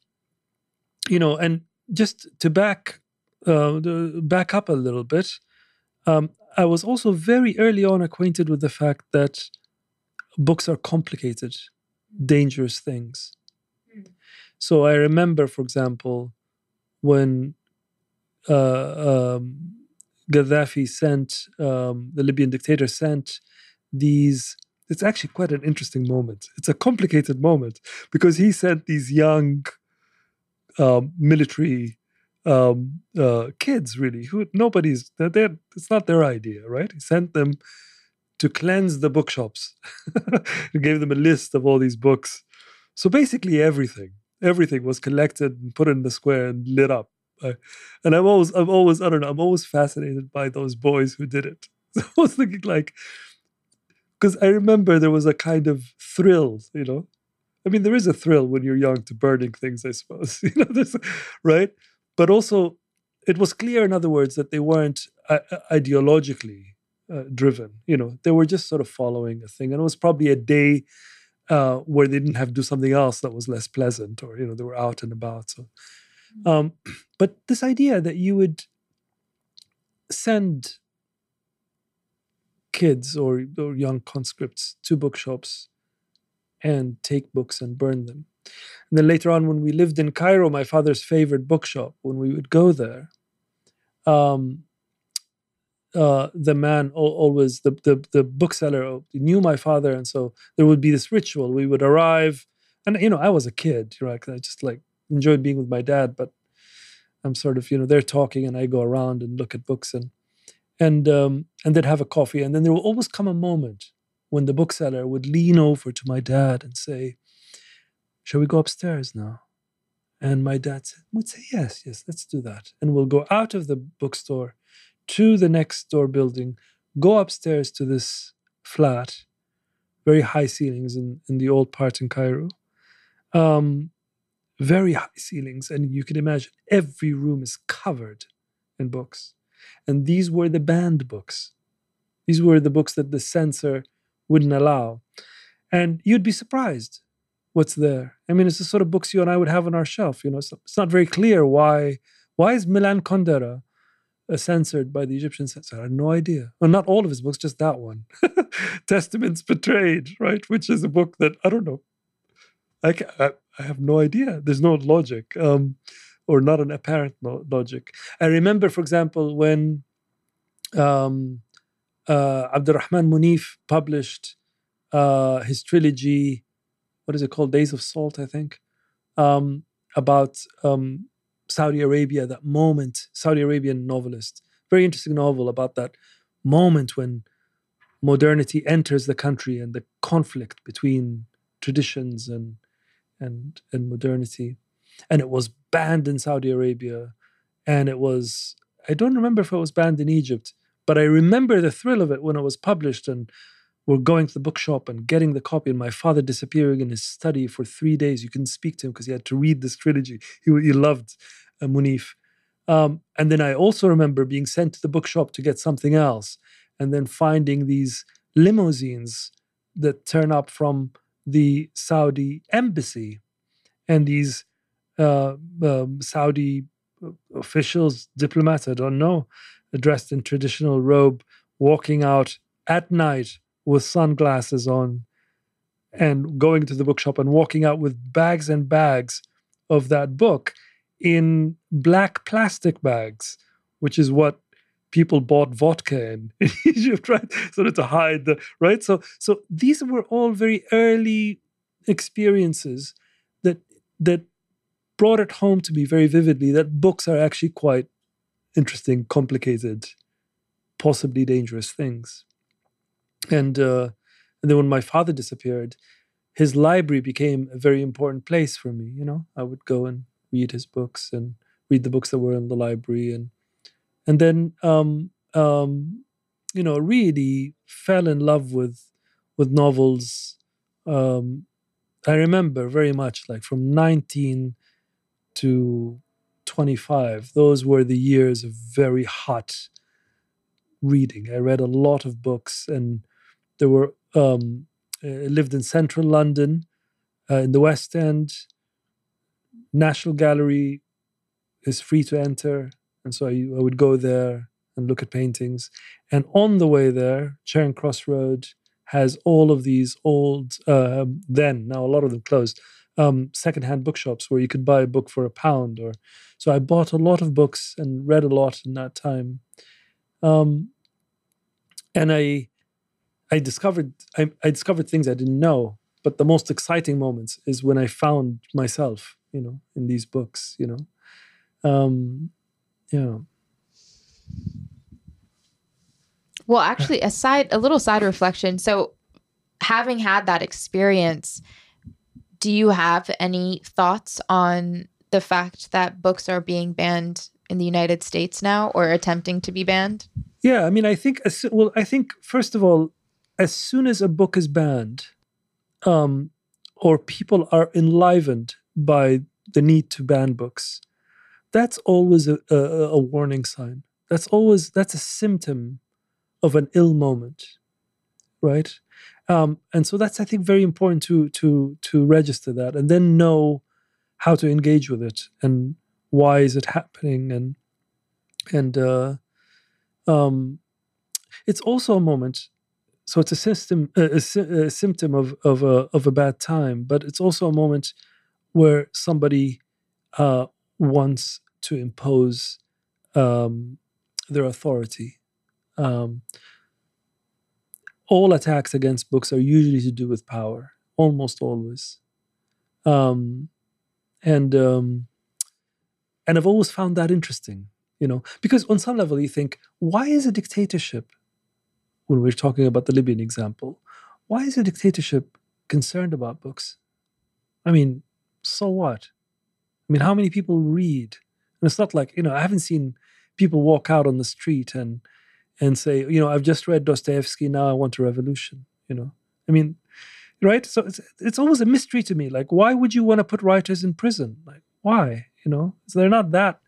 you know, and just to back uh, back up a little bit, um, I was also very early on acquainted with the fact that books are complicated, dangerous things. Mm. So I remember, for example, when uh, um, Gaddafi sent um, the Libyan dictator sent these it's actually quite an interesting moment. It's a complicated moment because he sent these young um, military um, uh, kids, really, who nobody's, they're, they're, it's not their idea, right? He sent them to cleanse the bookshops. he gave them a list of all these books. So basically, everything, everything was collected and put in the square and lit up. Uh, and I'm always, I'm always, I don't know, I'm always fascinated by those boys who did it. So I was thinking, like, because I remember there was a kind of thrill, you know. I mean, there is a thrill when you're young to burning things, I suppose, you know, this, right? But also, it was clear, in other words, that they weren't uh, uh, ideologically uh, driven. You know, they were just sort of following a thing, and it was probably a day uh, where they didn't have to do something else that was less pleasant, or you know, they were out and about. So, mm. um, but this idea that you would send kids or, or young conscripts to bookshops and take books and burn them. And then later on, when we lived in Cairo, my father's favorite bookshop, when we would go there, um, uh, the man always the, the the bookseller knew my father, and so there would be this ritual. We would arrive, and you know, I was a kid, right? I just like enjoyed being with my dad, but I'm sort of you know they're talking, and I go around and look at books and and um, and then have a coffee. And then there will always come a moment when the bookseller would lean over to my dad and say, "Shall we go upstairs now?" And my dad would say, "Yes, yes, let's do that." And we'll go out of the bookstore to the next door building, go upstairs to this flat, very high ceilings in, in the old part in Cairo. Um, very high ceilings, and you can imagine every room is covered in books. And these were the banned books. These were the books that the censor wouldn't allow. And you'd be surprised what's there. I mean, it's the sort of books you and I would have on our shelf. You know, it's, it's not very clear why why is Milan Kundera uh, censored by the Egyptian censor? I have no idea. Well, not all of his books, just that one. Testaments Betrayed, right? Which is a book that I don't know. I, can, I, I have no idea. There's no logic, um, or not an apparent no logic. I remember, for example, when um, uh, Abdurrahman Munif published uh, his trilogy, what is it called? Days of Salt, I think, um, about um, Saudi Arabia, that moment, Saudi Arabian novelist. Very interesting novel about that moment when modernity enters the country and the conflict between traditions and and and modernity. And it was banned in Saudi Arabia. And it was I don't remember if it was banned in Egypt, but I remember the thrill of it when it was published and we're going to the bookshop and getting the copy and my father disappearing in his study for three days. You couldn't speak to him because he had to read this trilogy. He, he loved uh, Munif. Um, and then I also remember being sent to the bookshop to get something else and then finding these limousines that turn up from the Saudi embassy and these uh, um, Saudi officials, diplomats, I don't know, dressed in traditional robe, walking out at night with sunglasses on and going to the bookshop and walking out with bags and bags of that book in black plastic bags, which is what people bought vodka in, in Egypt, right? Sort of to hide the right. So so these were all very early experiences that that brought it home to me very vividly that books are actually quite interesting, complicated, possibly dangerous things. And uh, and then when my father disappeared, his library became a very important place for me. You know, I would go and read his books and read the books that were in the library and and then um, um, you know really fell in love with with novels um, i remember very much like from 19 to 25 those were the years of very hot reading i read a lot of books and there were um, I lived in central london uh, in the west end national gallery is free to enter and so I, I would go there and look at paintings. And on the way there, Charing Cross Road has all of these old, uh, then, now a lot of them closed, um, secondhand bookshops where you could buy a book for a pound. Or So I bought a lot of books and read a lot in that time. Um, and I, I discovered I, I discovered things I didn't know. But the most exciting moments is when I found myself, you know, in these books, you know. Um, yeah. Well, actually, a side, a little side reflection. So, having had that experience, do you have any thoughts on the fact that books are being banned in the United States now, or attempting to be banned? Yeah, I mean, I think well, I think first of all, as soon as a book is banned, um, or people are enlivened by the need to ban books, that's always a, a, a warning sign. That's always that's a symptom of an ill moment, right? Um, and so that's I think very important to to to register that and then know how to engage with it and why is it happening and and uh, um, it's also a moment. So it's a system a, a, a symptom of of a of a bad time, but it's also a moment where somebody uh, wants to impose um, their authority. Um, all attacks against books are usually to do with power, almost always. Um, and um, and I've always found that interesting, you know, because on some level you think, why is a dictatorship, when we're talking about the Libyan example, why is a dictatorship concerned about books? I mean, so what? I mean, how many people read? And it's not like, you know, I haven't seen people walk out on the street and and say, you know, I've just read Dostoevsky, now I want a revolution, you know. I mean, right? So it's it's almost a mystery to me. Like, why would you want to put writers in prison? Like, why? You know, so they're not that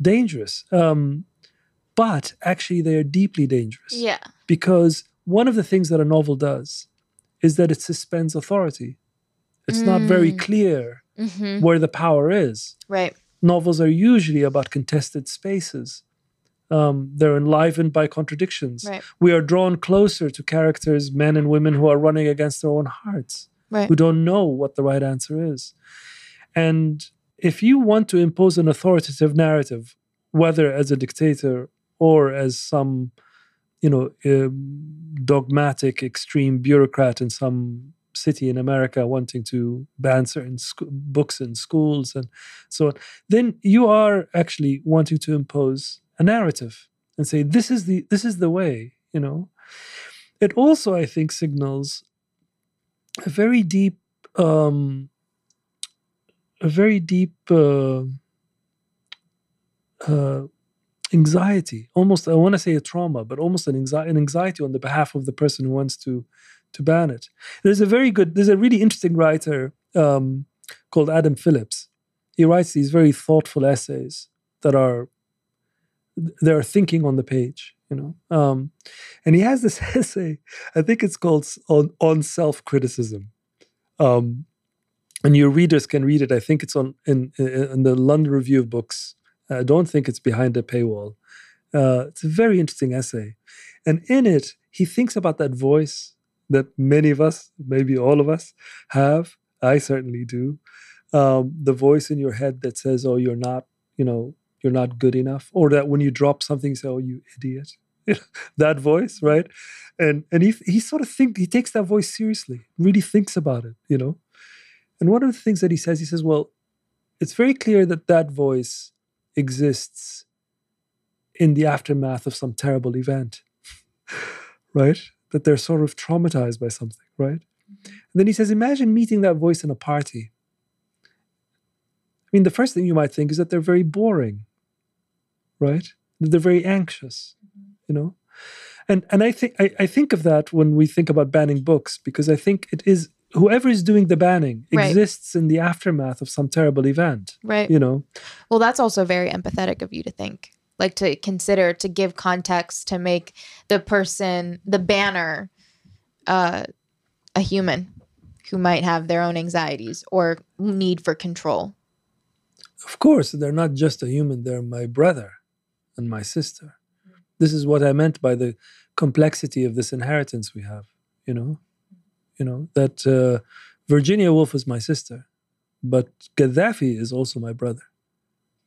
dangerous. Um, but actually, they are deeply dangerous. Yeah. Because one of the things that a novel does is that it suspends authority. It's not very Mm. clear Mm-hmm. where the power is. Right. Novels are usually about contested spaces. Um, they're enlivened by contradictions. Right. We are drawn closer to characters, men and women who are running against their own hearts, Right. who don't know what the right answer is. And if you want to impose an authoritative narrative, whether as a dictator or as some, you know, um, dogmatic, extreme bureaucrat in some city in America wanting to ban certain sc- books in schools and so on, then you are actually wanting to impose a narrative and say this is the this is the way. You know, it also I think signals a very deep um, a very deep uh, uh, anxiety almost i want to say a trauma but almost an anxiety, an anxiety on the behalf of the person who wants to to ban it there's a very good there's a really interesting writer um, called adam phillips he writes these very thoughtful essays that are they're thinking on the page you know um, and he has this essay i think it's called on, on self-criticism um, and your readers can read it. I think it's on in in, in the London Review of Books. I don't think it's behind a paywall. Uh, it's a very interesting essay, and in it he thinks about that voice that many of us, maybe all of us, have. I certainly do. Um, the voice in your head that says, "Oh, you're not, you know, you're not good enough," or that when you drop something, you say, "Oh, you idiot." that voice, right? And and he he sort of think he takes that voice seriously, really thinks about it, you know. And one of the things that he says, he says, well, it's very clear that that voice exists in the aftermath of some terrible event, right? That they're sort of traumatized by something, right? And then he says, imagine meeting that voice in a party. I mean, the first thing you might think is that they're very boring, right? They're very anxious, you know? And and I think I, I think of that when we think about banning books, because I think it is whoever is doing the banning Right. exists in the aftermath of some terrible event. Right. You know, Well, that's also very empathetic of you to think, like to consider, to give context, to make the person, the banner, uh, a human who might have their own anxieties or need for control. of course, they're not just a human; they're my brother and my sister. This is what I meant by the complexity of this inheritance we have. You know, you know that uh, Virginia Woolf is my sister, but Gaddafi is also my brother,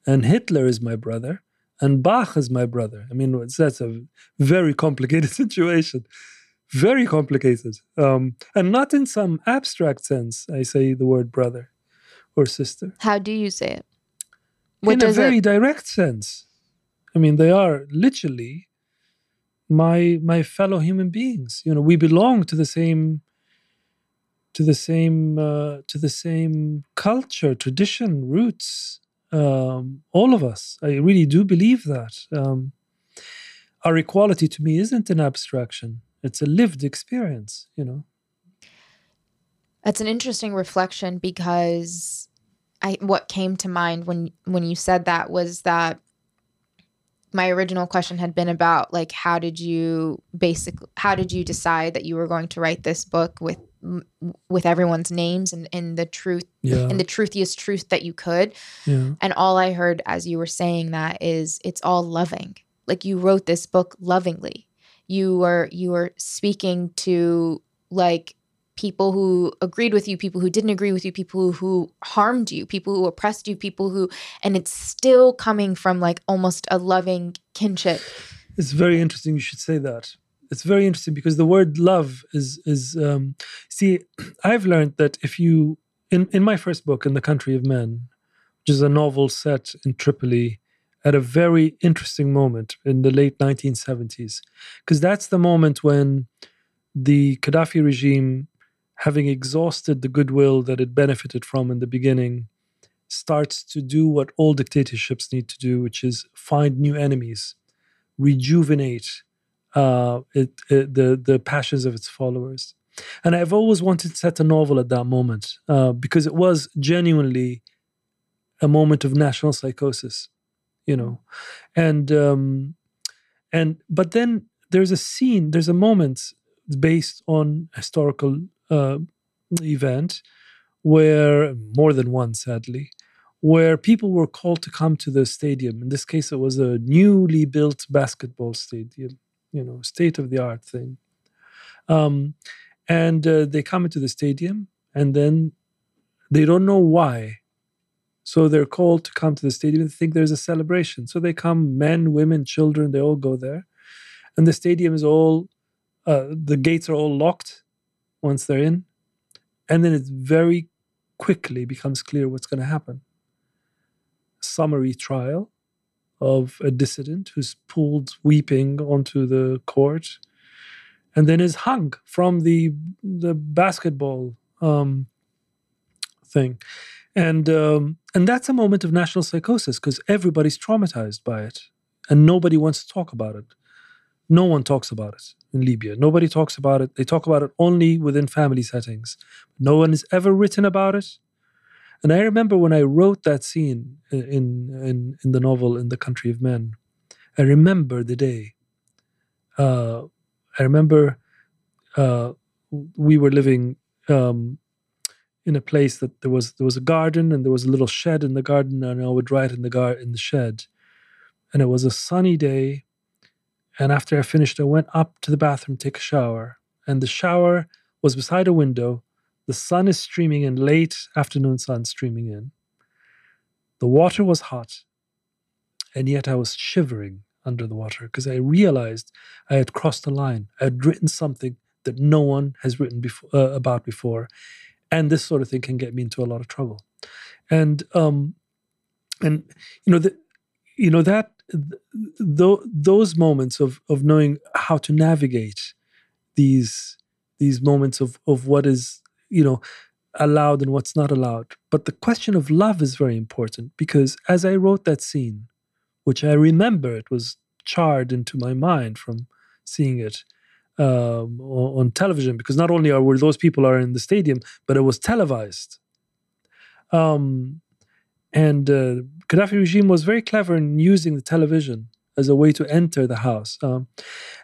and Hitler is my brother, and Bach is my brother. I mean, it's, that's a very complicated situation, very complicated, um, and not in some abstract sense. I say the word brother or sister How do you say it? in a very it? direct sense. I mean, they are literally my my fellow human beings. You know, we belong to the same to the same uh, to the same culture, tradition, roots. Um, all of us. I really do believe that. Um, our equality to me isn't an abstraction; it's a lived experience. You know. That's an interesting reflection because I what came to mind when when you said that was that my original question had been about like how did you basically how did you decide that you were going to write this book with with everyone's names and, and the truth Yeah. and the truthiest truth that you could yeah. and all I heard as you were saying that is it's all loving. Like you wrote this book lovingly. You were you were speaking to like people who agreed with you, people who didn't agree with you, people who, harmed you, people who oppressed you, people who and it's still coming from like almost a loving kinship. It's very interesting. You should say that. It's very interesting because the word love is is um, see. I've learned that if you in in my first book, in the Country of Men, which is a novel set in Tripoli at a very interesting moment in the late 1970s, because that's the moment when the Gaddafi regime, having exhausted the goodwill that it benefited from in the beginning, starts to do what all dictatorships need to do, which is find new enemies, rejuvenate uh, it, it, the the passions of its followers. and I've always wanted to set a novel at that moment uh, because it was genuinely a moment of national psychosis, you know, and um, and but then there's a scene, there's a moment based on historical uh, event where more than one, sadly, where people were called to come to the stadium. In this case, it was a newly built basketball stadium, you know, state of the art thing. Um, and uh, they come into the stadium, and then they don't know why. So they're called to come to the stadium. They think there's a celebration. So they come, men, women, children, they all go there. And the stadium is all, uh, the gates are all locked once they're in. And then it very quickly becomes clear what's going to happen. Summary trial of a dissident who's pulled weeping onto the court and then is hung from the the basketball um, thing, and um, and that's a moment of national psychosis because everybody's traumatized by it, and nobody wants to talk about it. No one talks about it in Libya. Nobody talks about it. They talk about it only within family settings. No one has ever written about it. And I remember when I wrote that scene in in in the novel "In the Country of Men," I remember the day. Uh, I remember uh, we were living um, in a place that there was there was a garden and there was a little shed in the garden, and I would write in the gar- in the shed. And it was a sunny day, and after I finished, I went up to the bathroom to take a shower, and the shower was beside a window. The sun is streaming in, late afternoon sun streaming in. The water was hot, and yet I was shivering under the water because I realized I had crossed a line. I had written something that no one has written before, uh, about before, and this sort of thing can get me into a lot of trouble. And um, and you know you know that th- those moments of of knowing how to navigate these these moments of of what is you know allowed and what's not allowed. But the question of love is very important because as I wrote that scene, which I remember it was charred into my mind from seeing it um, on television because not only are were those people are in the stadium, but it was televised. Um, and uh, Gaddafi regime was very clever in using the television as a way to enter the house. Um,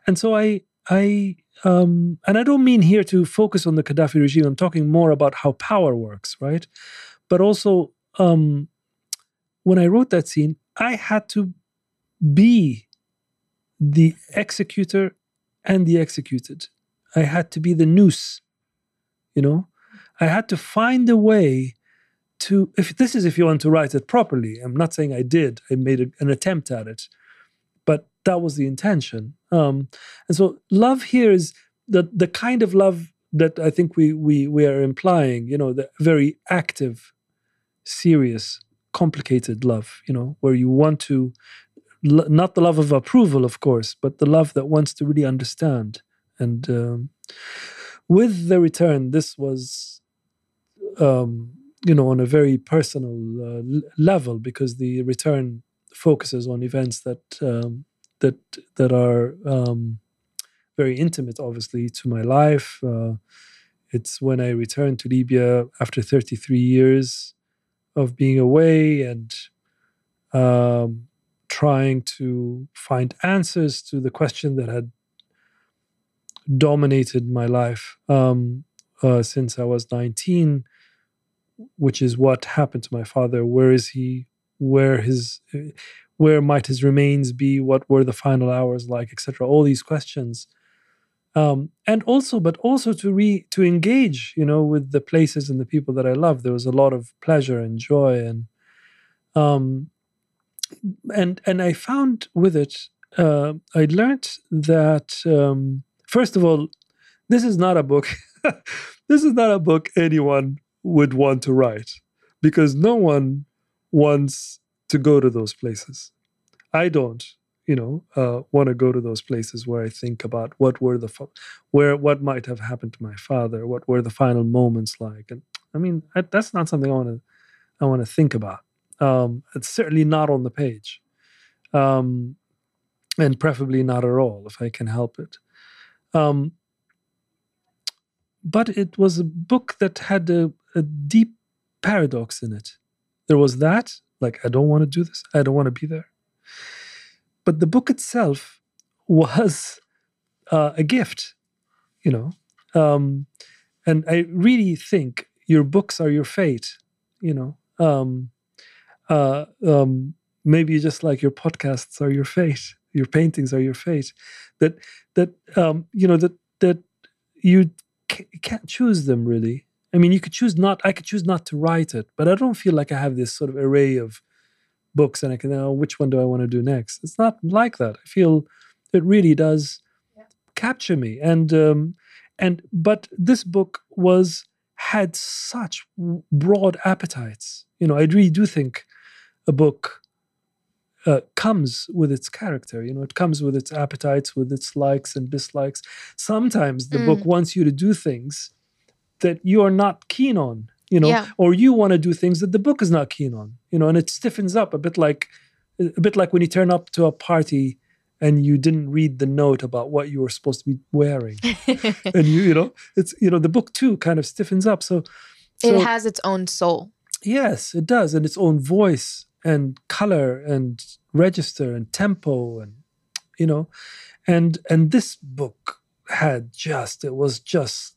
and so I, I, um, and I don't mean here to focus on the Gaddafi regime. I'm talking more about how power works, right? But also, um, when I wrote that scene, I had to be the executor and the executed. I had to be the noose, you know? I had to find a way to, if this is if you want to write it properly. I'm not saying I did, I made a, an attempt at it, but that was the intention. Um, and so love here is the, the kind of love that I think we, we, we are implying, you know, the very active, serious, complicated love, you know, where you want to not the love of approval, of course, but the love that wants to really understand. And um, with the return, this was, um, you know, on a very personal uh, level because the return focuses on events that um, that that are um, very intimate, obviously, to my life. Uh, it's when I returned to Libya after 33 years of being away and um, trying to find answers to the question that had dominated my life um, uh, since I was 19, which is what happened to my father. Where is he? Where his? Where might his remains be? What were the final hours like, etc. All these questions, um, and also, but also to re to engage, you know, with the places and the people that I love. There was a lot of pleasure and joy, and um, and and I found with it, uh, I learned that um, first of all, this is not a book. this is not a book anyone would want to write because no one wants to go to those places. I don't, you know, uh, want to go to those places where I think about what were the where what might have happened to my father, what were the final moments like, and I mean I, that's not something I want to I want to think about. Um, it's certainly not on the page, um, and preferably not at all if I can help it. Um, but it was a book that had a, a deep paradox in it. There was that, like, I don't want to do this, I don't want to be there. But the book itself was uh, a gift, you know. Um, and I really think your books are your fate, you know. Um, uh, um, maybe just like your podcasts are your fate, your paintings are your fate. That that um, you know that that you can't choose them really. I mean, you could choose not. I could choose not to write it, but I don't feel like I have this sort of array of books and I can know which one do I want to do next. It's not like that. I feel it really does yeah. capture me, and um, and but this book was had such broad appetites. You know, I really do think a book uh, comes with its character. You know, it comes with its appetites, with its likes and dislikes. Sometimes the mm. book wants you to do things that you are not keen on, you know, yeah. or you want to do things that the book is not keen on, you know, and it stiffens up a bit like a bit like when you turn up to a party and you didn't read the note about what you were supposed to be wearing. and you, you know, it's you know, the book too kind of stiffens up. So, so it has its own soul. Yes, it does, and its own voice and color and register and tempo and you know and and this book had just it was just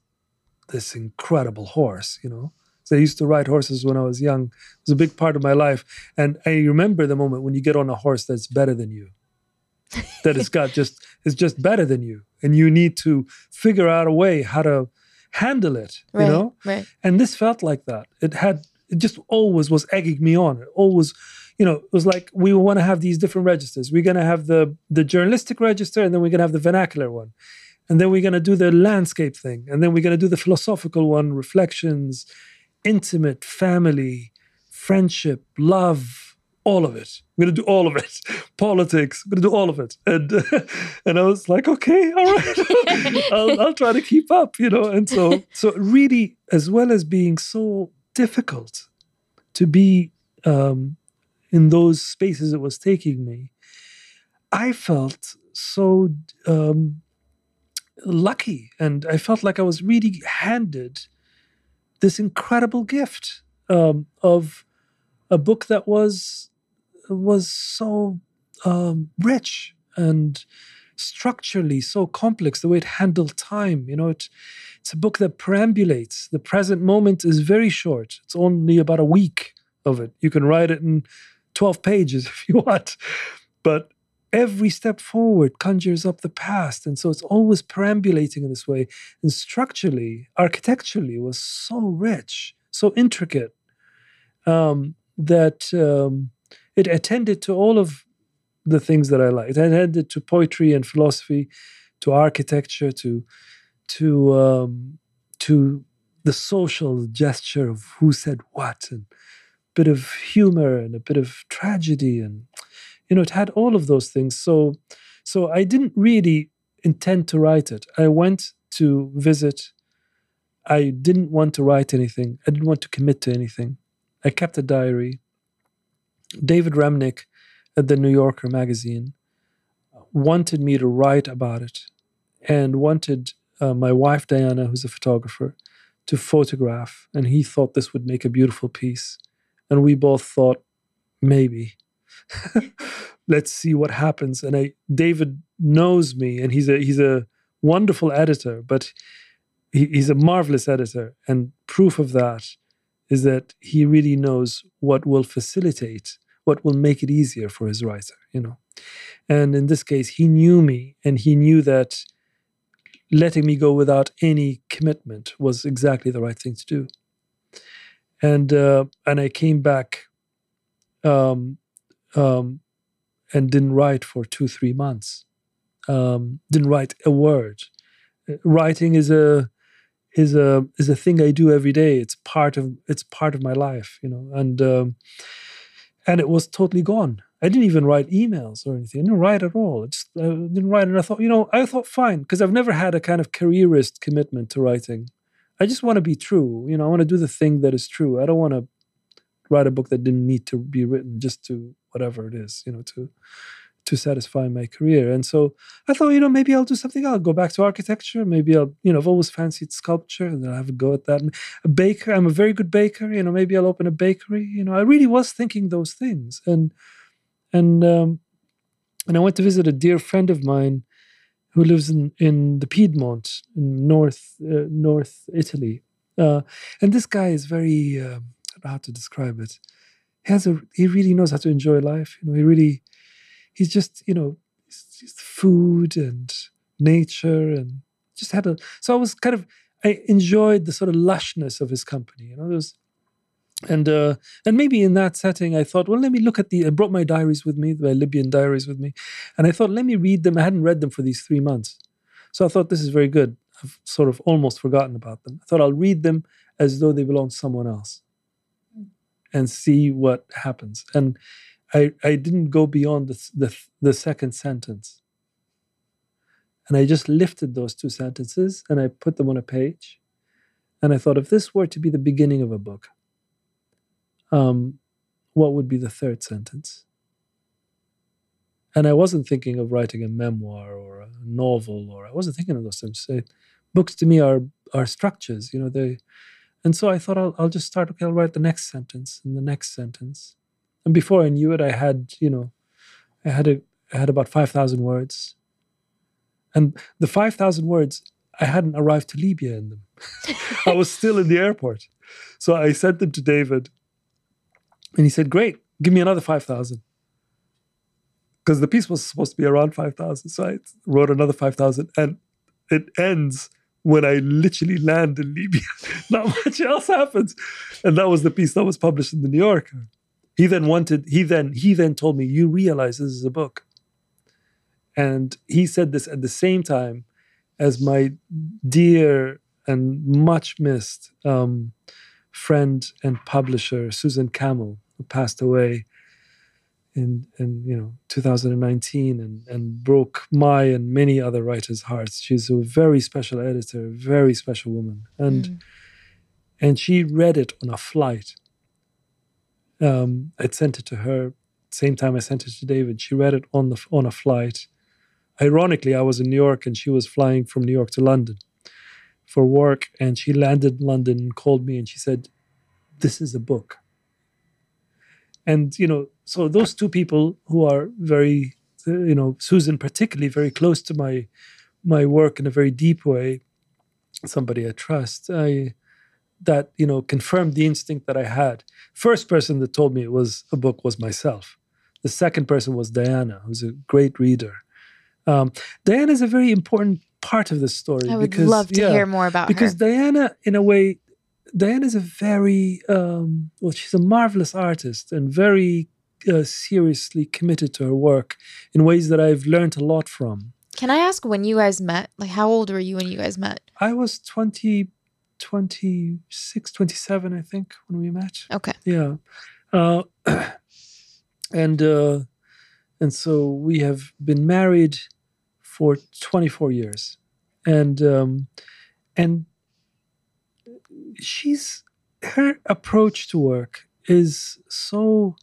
this incredible horse you know. So i used to ride horses when i was young. It was a big part of my life. And i remember the moment when you get on a horse that's better than you. That it's got just is just better than you. And you need to figure out a way how to handle it right, you know? right. And this felt like that. It had it just always was egging me on. It always, you know, it was like we want to have these different registers. We're going to have the the journalistic register, and then we're going to have the vernacular one, and then we're going to do the landscape thing, and then we're going to do the philosophical one, reflections, intimate, family, friendship, love, all of it. We're going to do all of it. Politics. We're going to do all of it. And and I was like, okay, all right, I'll, I'll try to keep up, you know. And so so really, as well as being so difficult to be um, in those spaces it was taking me. I felt so um, lucky, and I felt like I was really handed this incredible gift um, of a book that was was so um, rich and structurally so complex, the way it handled time. You know, it, it's a book that perambulates. The present moment is very short. It's only about a week of it. You can write it in 12 pages if you want. But every step forward conjures up the past. And so it's always perambulating in this way. And structurally, architecturally, was so rich, so intricate um, that um, it attended to all of the things that I liked. I headed to poetry and philosophy, to architecture, to to um, to the social gesture of who said what, and a bit of humor and a bit of tragedy, and you know, it had all of those things. So, so I didn't really intend to write it. I went to visit. I didn't want to write anything. I didn't want to commit to anything. I kept a diary. David Remnick at the New Yorker magazine wanted me to write about it and wanted uh, my wife Diana, who's a photographer, to photograph. And he thought this would make a beautiful piece. And we both thought, maybe. Let's see what happens. And I, David knows me, and he's a he's a wonderful editor, but he, he's a marvelous editor. And proof of that is that he really knows what will facilitate what will make it easier for his writer, you know. And in this case, he knew me and he knew that letting me go without any commitment was exactly the right thing to do. And uh, and I came back um, um, and didn't write for two, three months. Um, didn't write a word. Writing is a is a is a thing I do every day. It's part of it's part of my life, you know. And um, and it was totally gone. I didn't even write emails or anything. I didn't write at all. I just didn't write. And I thought, you know, I thought fine because I've never had a kind of careerist commitment to writing. I just want to be true. You know, I want to do the thing that is true. I don't want to write a book that didn't need to be written just to whatever it is. You know, to to satisfy my career. And so I thought, you know, maybe I'll do something. I'll go back to architecture. Maybe I'll, you know, I've always fancied sculpture and I'll have a go at that. A baker, I'm a very good baker. You know, maybe I'll open a bakery. You know, I really was thinking those things. And, and, um, and I went to visit a dear friend of mine who lives in, in the Piedmont in North, uh, North Italy. Uh, and this guy is very, uh, how to describe it. He has a, he really knows how to enjoy life. You know, he really, he's just you know just food and nature and just had a so i was kind of i enjoyed the sort of lushness of his company you know there was and uh and maybe in that setting i thought well let me look at the i brought my diaries with me my libyan diaries with me and i thought let me read them. I hadn't read them for these three months. So i thought this is very good. I've sort of almost forgotten about them. I thought i'll read them as though they belong to someone else and see what happens. And I, I didn't go beyond the, the, the second sentence. And I just lifted those two sentences and I put them on a page. And I thought, if this were to be the beginning of a book, um, what would be the third sentence? And I wasn't thinking of writing a memoir or a novel, or I wasn't thinking of those things. So books to me are are structures, you know. They, and so I thought I'll, I'll just start. Okay, I'll write the next sentence and the next sentence, and before I knew it, I had, you know, I had a, I had about five thousand words, and the five thousand words I hadn't arrived to Libya in them. I was still in the airport, so I sent them to David, and he said, "Great, give me another five thousand because the piece was supposed to be around 5,000. So I wrote another 5,000 and it ends when I literally land in Libya. Not much else happens. And that was the piece that was published in the New Yorker. He then wanted, he then, he then told me, you realize this is a book. And he said this at the same time as my dear and much missed um, friend and publisher, Susan Kamil, who passed away in in you know 2019 and and broke my and many other writers' hearts. She's a very special editor, very special woman, and mm. and she read it on a flight. Um, I'd sent it to her same time I sent it to David. She read it on the on a flight. Ironically, I was in New York and she was flying from New York to London for work, and she landed in London and called me and she said, "This is a book." And you know, so those two people who are very, you know, Susan particularly very close to my my work in a very deep way, somebody I trust, I that you know confirmed the instinct that I had. First person that told me it was a book was myself. The second person was Diana, who's a great reader. Um, Diana is a very important part of the story. I would because, love to yeah, hear more about because her. Because Diana, in a way, Diana is a very um, well. She's a marvelous artist and very uh, seriously committed to her work in ways that I've learned a lot from. Can I ask when you guys met? Like, how old were you when you guys met? I was 20, 26, 27, I think, when we met. Okay. Yeah. Uh, and uh, and so we have been married for 24 years. And um, and she's her approach to work is so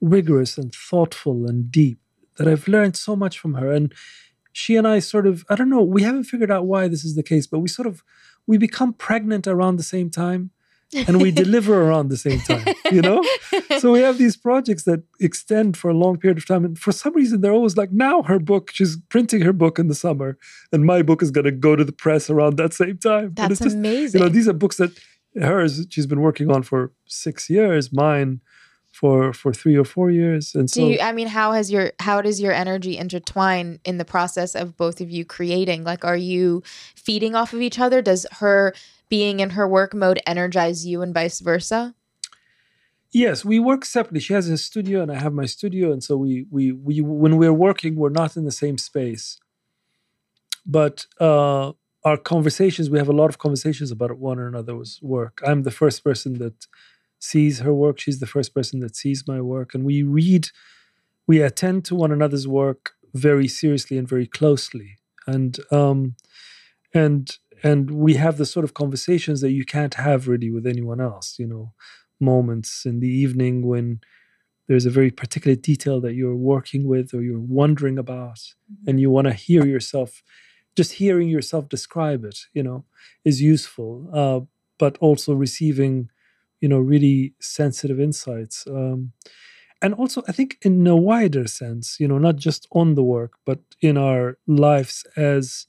rigorous and thoughtful and deep that I've learned so much from her. And she and I sort of, I don't know, we haven't figured out why this is the case, but we sort of, we become pregnant around the same time and we deliver around the same time, you know? So we have these projects that extend for a long period of time. And for some reason, they're always like, now her book, she's printing her book in the summer, and my book is going to go to the press around that same time. That's just, amazing. You know, these are books that hers, she's been working on for six years, mine for for three or four years and so Do you, I mean, how has your how does your energy intertwine in the process of both of you creating? Like, are you feeding off of each other? Does her being in her work mode energize you, and vice versa? yes we work separately she has a studio and i have my studio and so we we we when we're working we're not in the same space but uh our conversations we have a lot of conversations about one another's work i'm the first person that sees her work she's the first person that sees my work and we read we attend to one another's work very seriously and very closely and um and and we have the sort of conversations that you can't have really with anyone else you know moments in the evening when there's a very particular detail that you're working with or you're wondering about mm-hmm. and you want to hear yourself just hearing yourself describe it you know is useful uh, but also receiving you know really sensitive insights um, and also i think in a wider sense you know not just on the work but in our lives as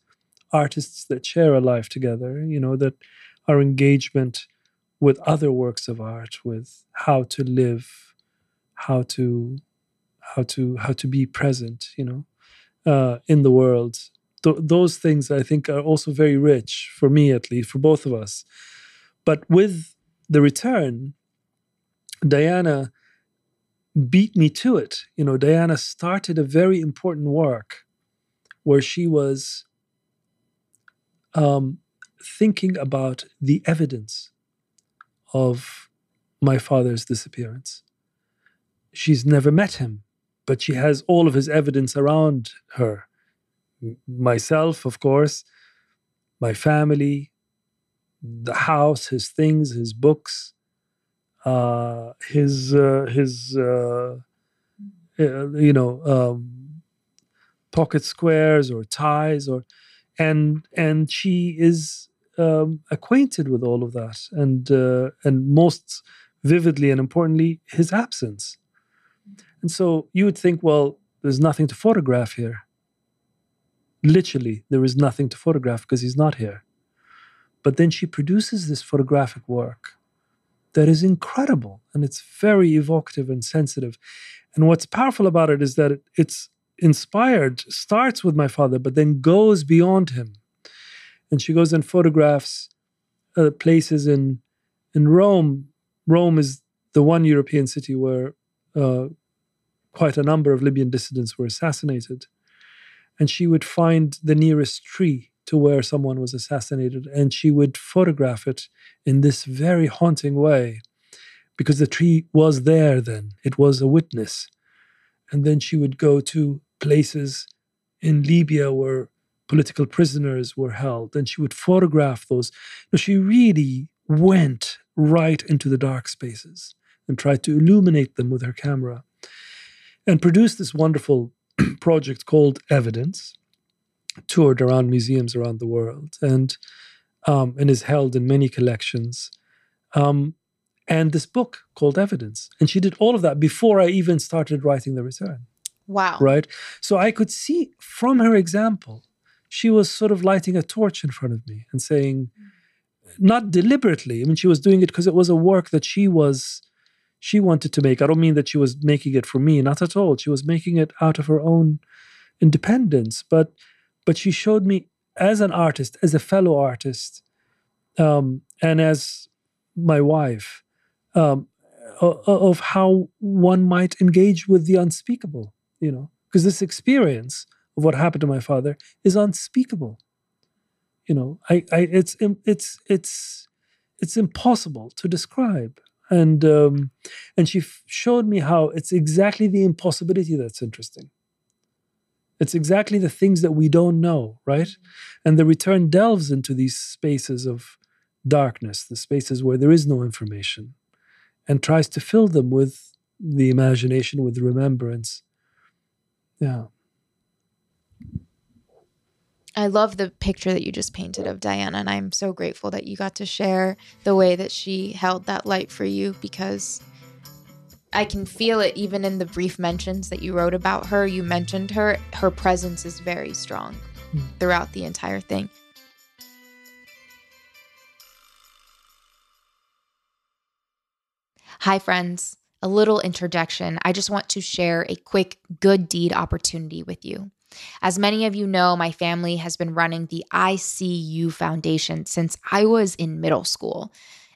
artists that share a life together you know that our engagement with other works of art with how to live how to how to how to be present you know uh, in the world. Th- those things i think are also very rich for me at least for both of us. But with the return diana beat me to it you know diana started a very important work where she was um, thinking about the evidence of my father's disappearance she's never met him, but she has all of his evidence around her. Myself, of course, my family, the house, his things, his books, uh, his uh, his uh, uh you know um, pocket squares or ties or and and she is um, acquainted with all of that and uh, and most vividly and importantly his absence and so you would think, well, there's nothing to photograph here. Literally, there is nothing to photograph because he's not here. But then she produces this photographic work that is incredible and it's very evocative and sensitive. And what's powerful about it is that it's inspired, starts with my father, but then goes beyond him. And she goes and photographs uh, places in in Rome. Rome is the one European city where uh, quite a number of Libyan dissidents were assassinated. And she would find the nearest tree to where someone was assassinated and she would photograph it in this very haunting way because the tree was there then, it was a witness. And then she would go to places in Libya where political prisoners were held and she would photograph those. So she really went right into the dark spaces and tried to illuminate them with her camera and produced this wonderful project called Evidence, toured around museums around the world, and um, and is held in many collections. Um, and this book called Evidence, and she did all of that before I even started writing The Return. Wow! Right, so I could see from her example, she was sort of lighting a torch in front of me and saying, not deliberately. I mean, she was doing it because it was a work that she was she wanted to make. I don't mean that she was making it for me, not at all. She was making it out of her own independence. But but she showed me as an artist, as a fellow artist, um, and as my wife, um, of how one might engage with the unspeakable. You know, because this experience of what happened to my father is unspeakable. You know, I, I it's it's it's it's impossible to describe and um, and she showed me how it's exactly the impossibility that's interesting it's exactly the things that we don't know right? And the return delves into these spaces of darkness the spaces where there is no information and tries to fill them with the imagination with remembrance. Yeah. I love the picture that you just painted of Diana, and I'm so grateful that you got to share the way that she held that light for you because I can feel it even in the brief mentions that you wrote about her. You mentioned her, her presence is very strong mm. throughout the entire thing. Hi, friends. A little interjection. I just want to share a quick good deed opportunity with you. As many of you know, my family has been running the ISY Foundation since I was in middle school.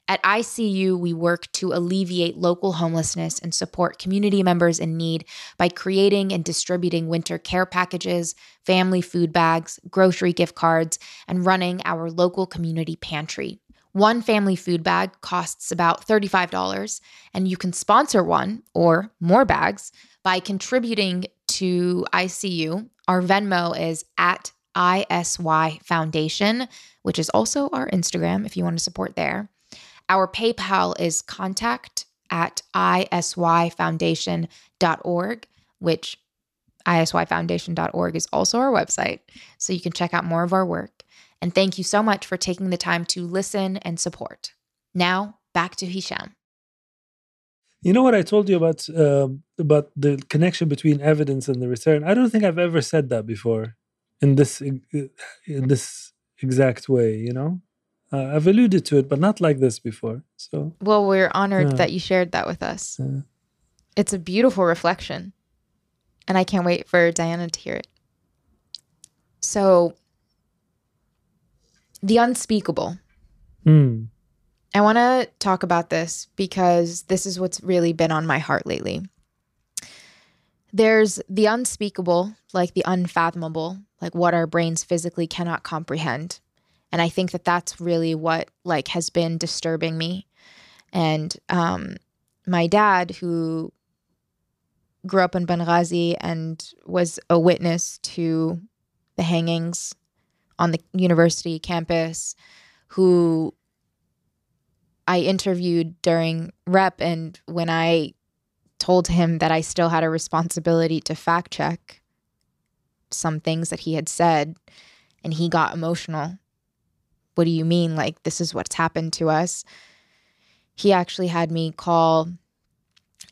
At ISY, we work to alleviate local homelessness and support community members in need by creating and distributing winter care packages, family food bags, grocery gift cards, and running our local community pantry. One family food bag costs about $35, and you can sponsor one or more bags by contributing to ISY our Venmo is at ISY Foundation, which is also our Instagram if you want to support there. Our PayPal is contact at isyfoundation.org, which isyfoundation.org is also our website. So you can check out more of our work. And thank you so much for taking the time to listen and support. Now, back to Hisham. You know what I told you about uh, about the connection between evidence and the return? I don't think I've ever said that before in this in this exact way. You know, uh, I've alluded to it, but not like this before. So, well, we're honored yeah. that you shared that with us. Yeah. It's a beautiful reflection, and I can't wait for Diana to hear it. So, the unspeakable. Hmm. I want to talk about this because this is what's really been on my heart lately. There's the unspeakable, like the unfathomable, like what our brains physically cannot comprehend. And I think that that's really what like has been disturbing me. And um my dad who grew up in Benghazi and was a witness to the hangings on the university campus who I interviewed during rep, and when I told him that I still had a responsibility to fact check some things that he had said, and he got emotional. What do you mean? Like, this is what's happened to us. He actually had me call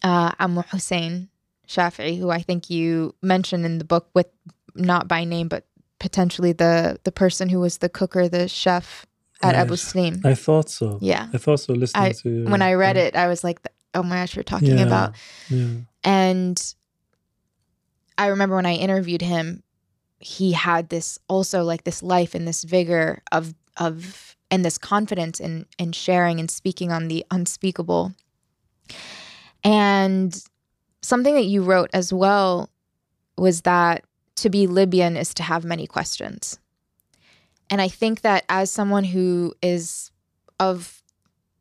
uh, Amu Hussein Shafi'i, who I think you mentioned in the book with not by name, but potentially the the person who was the cooker, the chef at Abu Slim. I thought so. Yeah. I thought so listening I, to When I read it, I was like, oh my gosh, you're talking yeah, about. Yeah. And I remember when I interviewed him, he had this also like this life and this vigor of of and this confidence in in sharing and speaking on the unspeakable. And something that you wrote as well was that to be Libyan is to have many questions. And I think that as someone who is of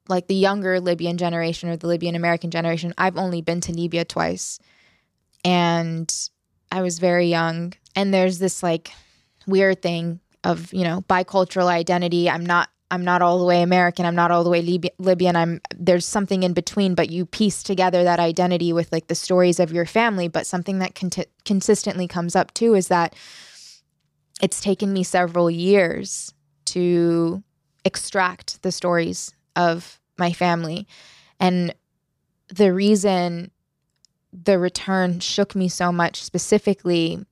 like the younger Libyan generation or the Libyan American generation, I've only been to Libya twice. And I was very young. And there's this like weird thing of, you know, bicultural identity. I'm not I'm not all the way American. I'm not all the way Lib- Libyan. I'm there's something in between, but you piece together that identity with like the stories of your family. But something that con- consistently comes up too is that it's taken me several years to extract the stories of my family. And the reason the return shook me so much specifically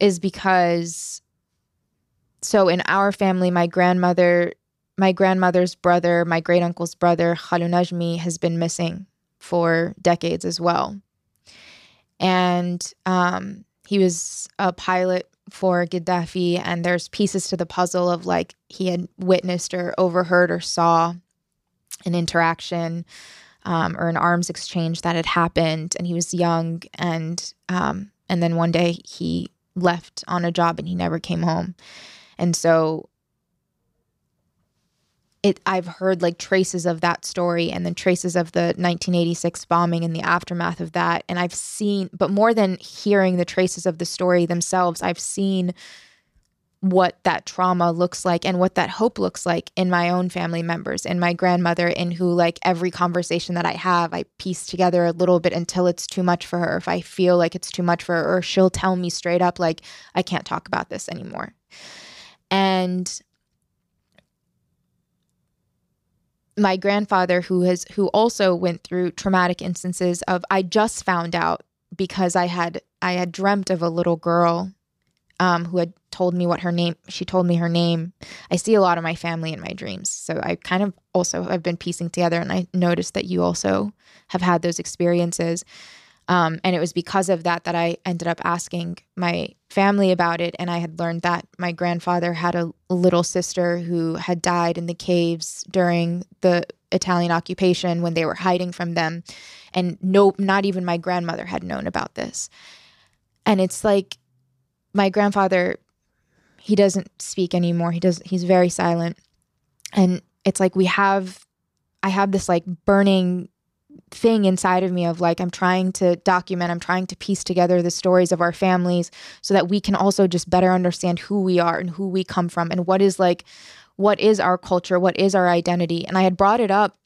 is because so in our family my grandmother my grandmother's brother my great uncle's brother Khalu Najmi has been missing for decades as well. And um, he was a pilot for Gaddafi, and there's pieces to the puzzle of like he had witnessed or overheard or saw an interaction um, or an arms exchange that had happened, and he was young, and um, and then one day he left on a job and he never came home, and so it I've heard like traces of that story and then traces of the 1986 bombing and the aftermath of that. And I've seen but more than hearing the traces of the story themselves I've seen what that trauma looks like and what that hope looks like in my own family members and my grandmother in who like every conversation that I have I piece together a little bit until it's too much for her. If I feel like it's too much for her or she'll tell me straight up like I can't talk about this anymore and my grandfather who has who also went through traumatic instances of I just found out because I had I had dreamt of a little girl um, who had told me what her name she told me her name. I see a lot of my family in my dreams. So i kind of also have been piecing together and i noticed that you also have had those experiences um, and it was because of that that I ended up asking my family about it. And I had learned that my grandfather had a little sister who had died in the caves during the Italian occupation when they were hiding from them. And no, not even my grandmother had known about this. And it's like my grandfather, he doesn't speak anymore. He does, he's very silent. And it's like we have, I have this like burning thing inside of me of like I'm trying to document, I'm trying to piece together the stories of our families so that we can also just better understand who we are and who we come from and what is like what is our culture, what is our identity. And I had brought it up.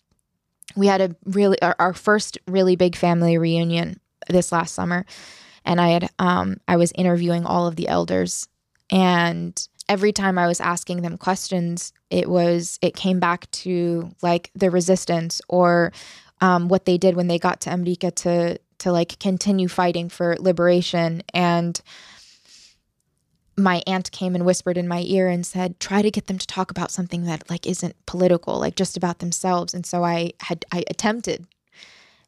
We had a really our, our first really big family reunion this last summer. And I had um I was interviewing all of the elders. And every time I was asking them questions it was it came back to like the resistance or um, what they did when they got to America to to like continue fighting for liberation. And my aunt came and whispered in my ear and said try to get them to talk about something that like isn't political like just about themselves. And so i had i attempted.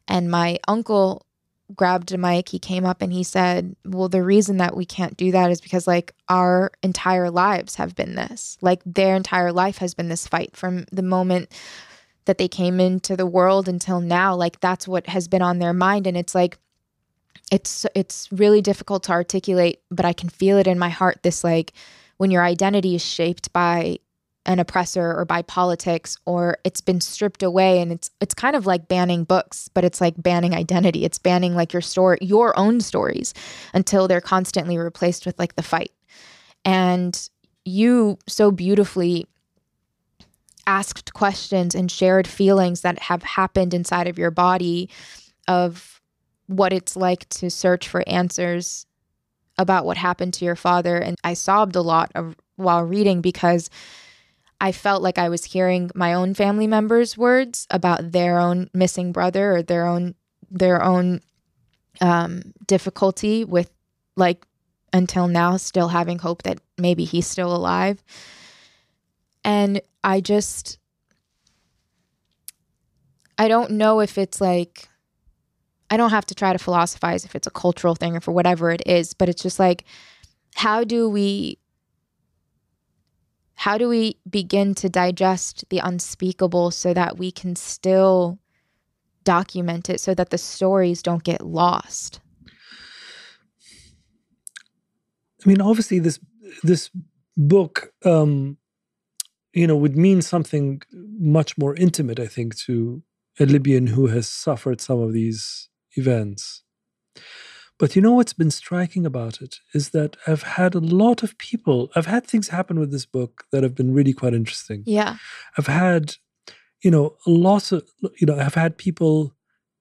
And my uncle grabbed a mic. He came up and he said well the reason that we can't do that is because like our entire lives have been this. Like their entire life has been this fight from the moment that they came into the world until now like that's what has been on their mind. And it's like it's it's really difficult to articulate but i can feel it in my heart this like when your identity is shaped by an oppressor or by politics or it's been stripped away and it's it's kind of like banning books but it's like banning identity. It's banning like your story your own stories until they're constantly replaced with like the fight. And you so beautifully asked questions and shared feelings that have happened inside of your body of what it's like to search for answers about what happened to your father and I sobbed a lot of, while reading because I felt like I was hearing my own family members' words about their own missing brother or their own their own um, difficulty with like until now still having hope that maybe he's still alive. And I just I don't know if it's like I don't have to try to philosophize if it's a cultural thing or for whatever it is, but it's just like how do we how do we begin to digest the unspeakable so that we can still document it so that the stories don't get lost? I mean, obviously, this this book, um, you know, would mean something much more intimate, I think, to a Libyan who has suffered some of these events. But you know what's been striking about it is that I've had a lot of people, I've had things happen with this book that have been really quite interesting. Yeah. I've had, you know, lots of, you know, I've had people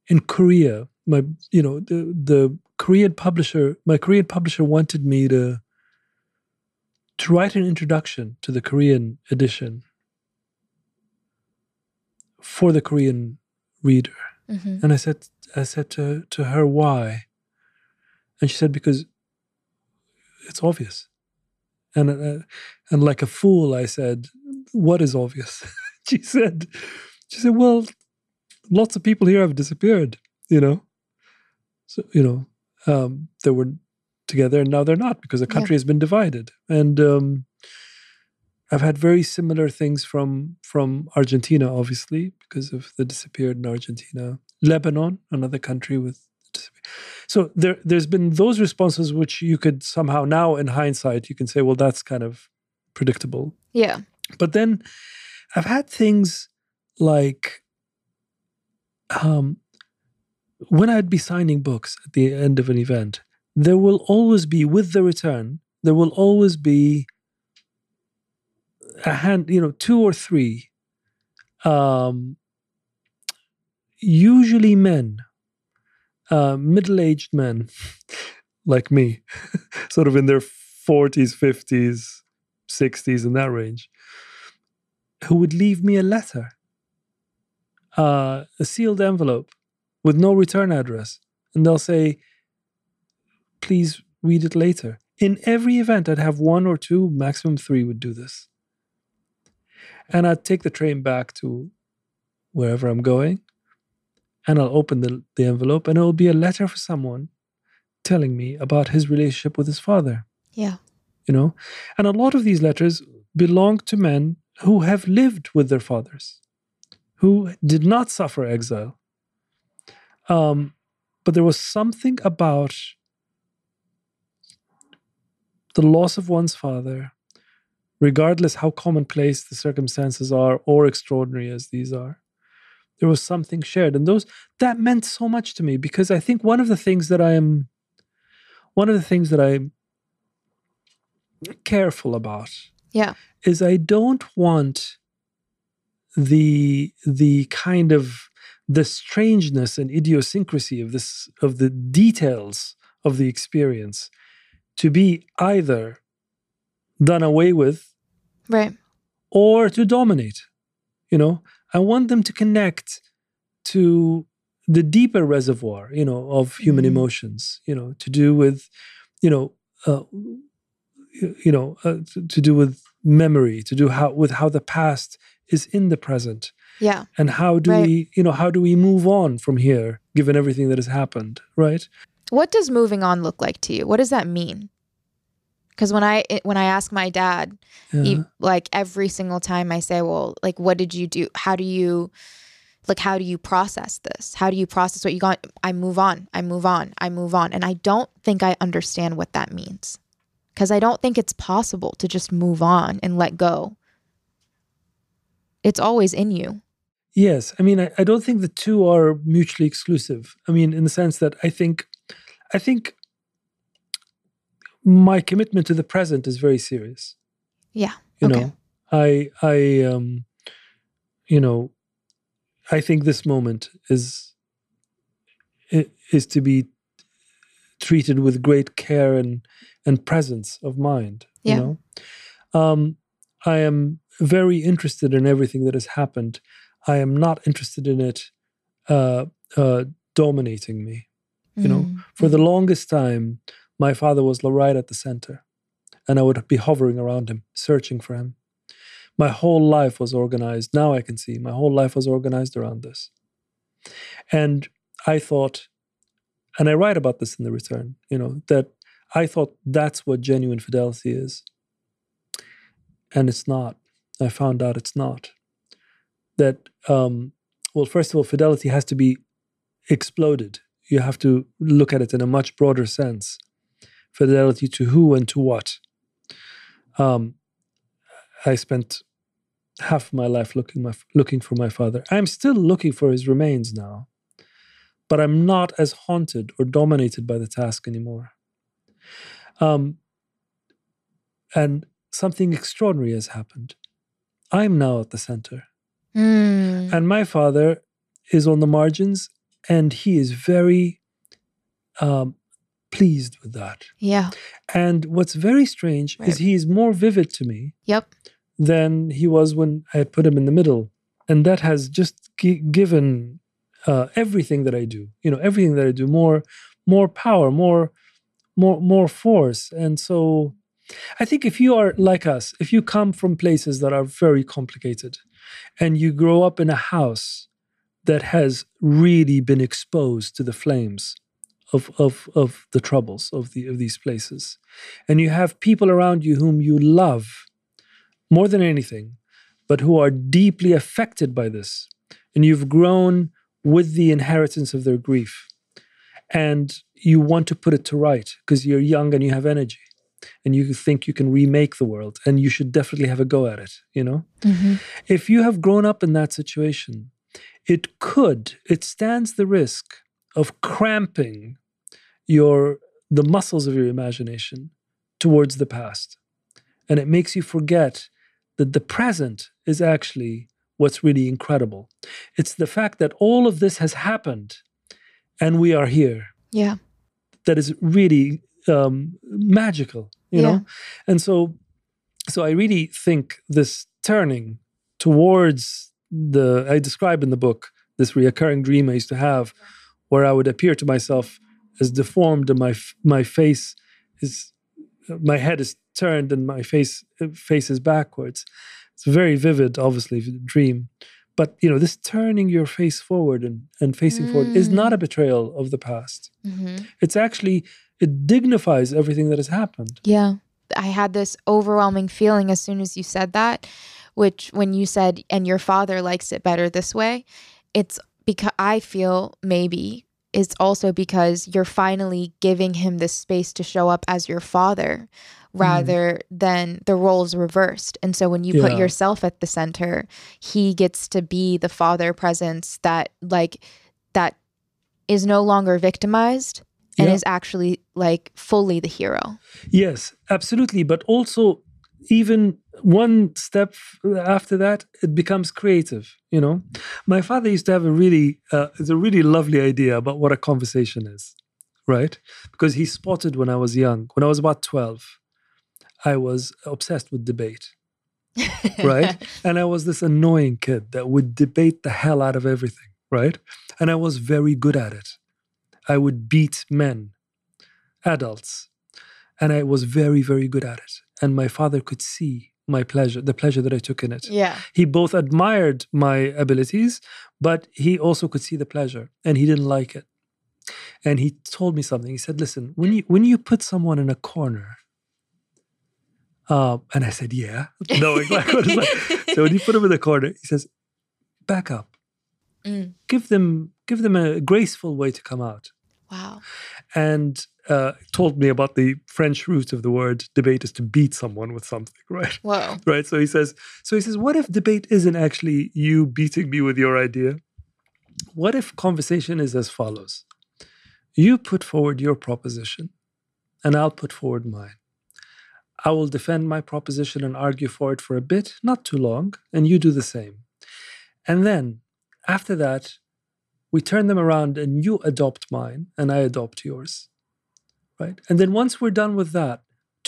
in Korea, my, you know, the, the Korean publisher, my Korean publisher wanted me to, to write an introduction to the Korean edition for the Korean reader. Mm-hmm. And I said, I said to, to her, why? And she said, because it's obvious. And, uh, and like a fool, I said, what is obvious? she said, she said, well, lots of people here have disappeared, you know? So, you know, um, they were together and now they're not because the country Yeah. has been divided. And um, I've had very similar things from from Argentina, obviously, because of the disappeared in Argentina. Lebanon, another country with so there there's been those responses which you could somehow now in hindsight you can say well that's kind of predictable Yeah. but then i've had things like um when i'd be signing books at the end of an event there will always be with the return there will always be a hand you know two or three um usually men uh, middle-aged men like me sort of in their 40s 50s 60s in that range who would leave me a letter uh, a sealed envelope with no return address. And they'll say please read it later in every event i'd have one or two maximum three would do this and i'd take the train back to wherever i'm going and I'll open the, the envelope and it will be a letter for someone telling me about his relationship with his father, Yeah. you know? And a lot of these letters belong to men who have lived with their fathers, who did not suffer exile. Um, but there was something about the loss of one's father, regardless how commonplace the circumstances are or extraordinary as these are there was something shared and those that meant so much to me because i think one of the things that i am one of the things that i'm careful about Yeah. is i don't want the the kind of the strangeness and idiosyncrasy of this of the details of the experience to be either done away with Right. or to dominate. You know, I want them to connect to the deeper reservoir, you know, of human Mhm. emotions. You know, to do with, you know, uh, you you know, uh, to, to do with memory, to do how with how the past is in the present, Yeah. and how do Right. we, you know, how do we move on from here, given everything that has happened, right? What does moving on look like to you? What does that mean? Because when I when I ask my dad, Yeah. he, like every single time I say, "Well, like what did you do? How do you like how do you process this? How do you process what you got?" I move on. I move on. I move on. And I don't think I understand what that means. Cuz I don't think it's possible to just move on and let go. It's always in you. Yes, I mean, I, I don't think the two are mutually exclusive. I mean, in the sense that I think, I think my commitment to the present is very serious. Yeah. You Okay. know, I, I, um, you know, I think this moment is is to be treated with great care and and presence of mind. Yeah. You know, um, I am very interested in everything that has happened. I am not interested in it uh, uh, dominating me. You know, Mm, For the longest time, my father was right at the center, and I would be hovering around him, searching for him. My whole life was organized. Now I can see my whole life was organized around this. And I thought, and I write about this in the return, you know, that I thought that's what genuine fidelity is. And it's not. I found out it's not. That, um, well, first of all, fidelity has to be exploded. You have to look at it in a much broader sense. Fidelity to who and to what. Um, I spent half my life looking my looking for my father. I'm still looking for his remains now, but I'm not as haunted or dominated by the task anymore. Um, and something extraordinary has happened. I'm now at the center, Mm, and my father is on the margins, and he is very um, pleased with that. yeah. And what's very strange Right. is he is more vivid to me Yep. than he was when I had put him in the middle. And that has just gi- given uh, everything that I do, you know, everything that I do more, more power, more, more, more force. And so I think if you are like us, if you come from places that are very complicated and you grow up in a house that has really been exposed to the flames of, of, of the troubles of, the, of these places, and you have people around you whom you love more than anything, but who are deeply affected by this. And you've grown with the inheritance of their grief. And you want to put it to right because you're young and you have energy and you think you can remake the world and you should definitely have a go at it, you know? hmm If you have grown up in that situation, it could, it stands the risk of cramping your the muscles of your imagination towards the past. And it makes you forget that the present is actually what's really incredible. It's the fact that all of this has happened and we are here Yeah. that is really um, magical, you Yeah. know. And so, so I really think this turning towards the I describe in the book this reoccurring dream I used to have, where I would appear to myself as deformed, and my my face is my head is turned and my face faces backwards. It's very vivid, obviously, dream. But you know, this turning your face forward and, and facing forward is not a betrayal of the past hmm it's actually it dignifies everything that has happened Yeah. I had this overwhelming feeling as soon as you said that, which when you said, and your father likes it better this way, it's because I feel maybe it's also because you're finally giving him this space to show up as your father mm-hmm. rather than the roles reversed. And so when you put yourself at the center, he gets to be the father presence that, like, that is no longer victimized and Yeah. is actually like fully the hero. yes absolutely but also even one step after that, it becomes creative. You know, my father used to have a really, uh, it's a really lovely idea about what a conversation is, right? Because he spotted when I was young, when I was about twelve, I was obsessed with debate, right? and I was this annoying kid that would debate the hell out of everything, right? And I was very good at it. I would beat men, adults, and I was very, very good at it. And my father could see my pleasure, the pleasure that I took in it. Yeah. He both admired my abilities, but he also could see the pleasure and he didn't like it. And he told me something. He said, Listen, when you when you put someone in a corner, uh, and I said, Yeah, knowing like what it's like. So when you put him in the corner, he says, Back up. Mm. Give them give them a graceful way to come out. Wow. And uh, told me about the French root of the word debate is to beat someone with something, right? Whoa. right so he says so he says what if debate isn't actually you beating me with your idea what if conversation is as follows you put forward your proposition and i'll put forward mine i will defend my proposition and argue for it for a bit not too long and you do the same and then after that we turn them around and you adopt mine and i adopt yours right and then once we're done with that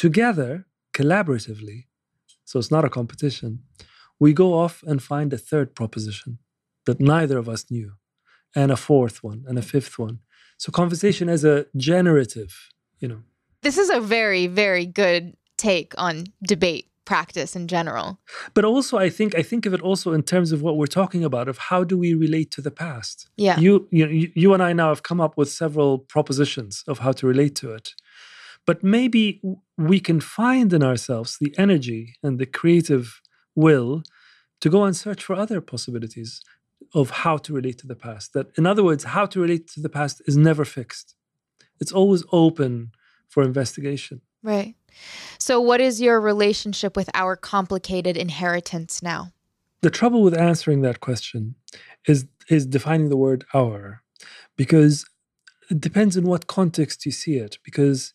together collaboratively so it's not a competition. We go off and find a third proposition that neither of us knew, and a fourth one, and a fifth one. So conversation as a generative, you know. This is a very, very good take on debate practice in general. But also, I think I think of it also in terms of what we're talking about of how do we relate to the past. Yeah. You you you, and I now have come up with several propositions of how to relate to it. But maybe we can find in ourselves the energy and the creative will to go and search for other possibilities of how to relate to the past. That, in other words, how to relate to the past is never fixed, it's always open for investigation. Right. So, what is your relationship with our complicated inheritance now? The trouble with answering that question is, is defining the word our, because it depends in what context you see it. Because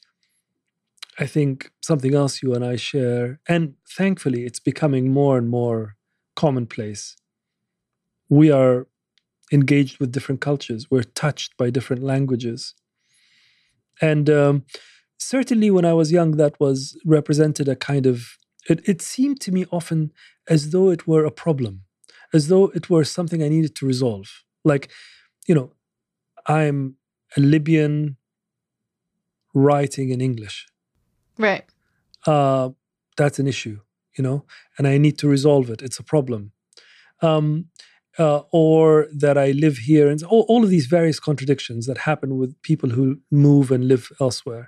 I think something else you and I share, and thankfully it's becoming more and more commonplace. We are engaged with different cultures, we're touched by different languages. And um, certainly when I was young, that was represented a kind of, it, it seemed to me often as though it were a problem, as though it were something I needed to resolve. Like, you know, I'm a Libyan writing in English Right. uh, that's an issue, you know, and I need to resolve it. It's a problem. Um, uh, or that I live here, and all, all of these various contradictions that happen with people who move and live elsewhere.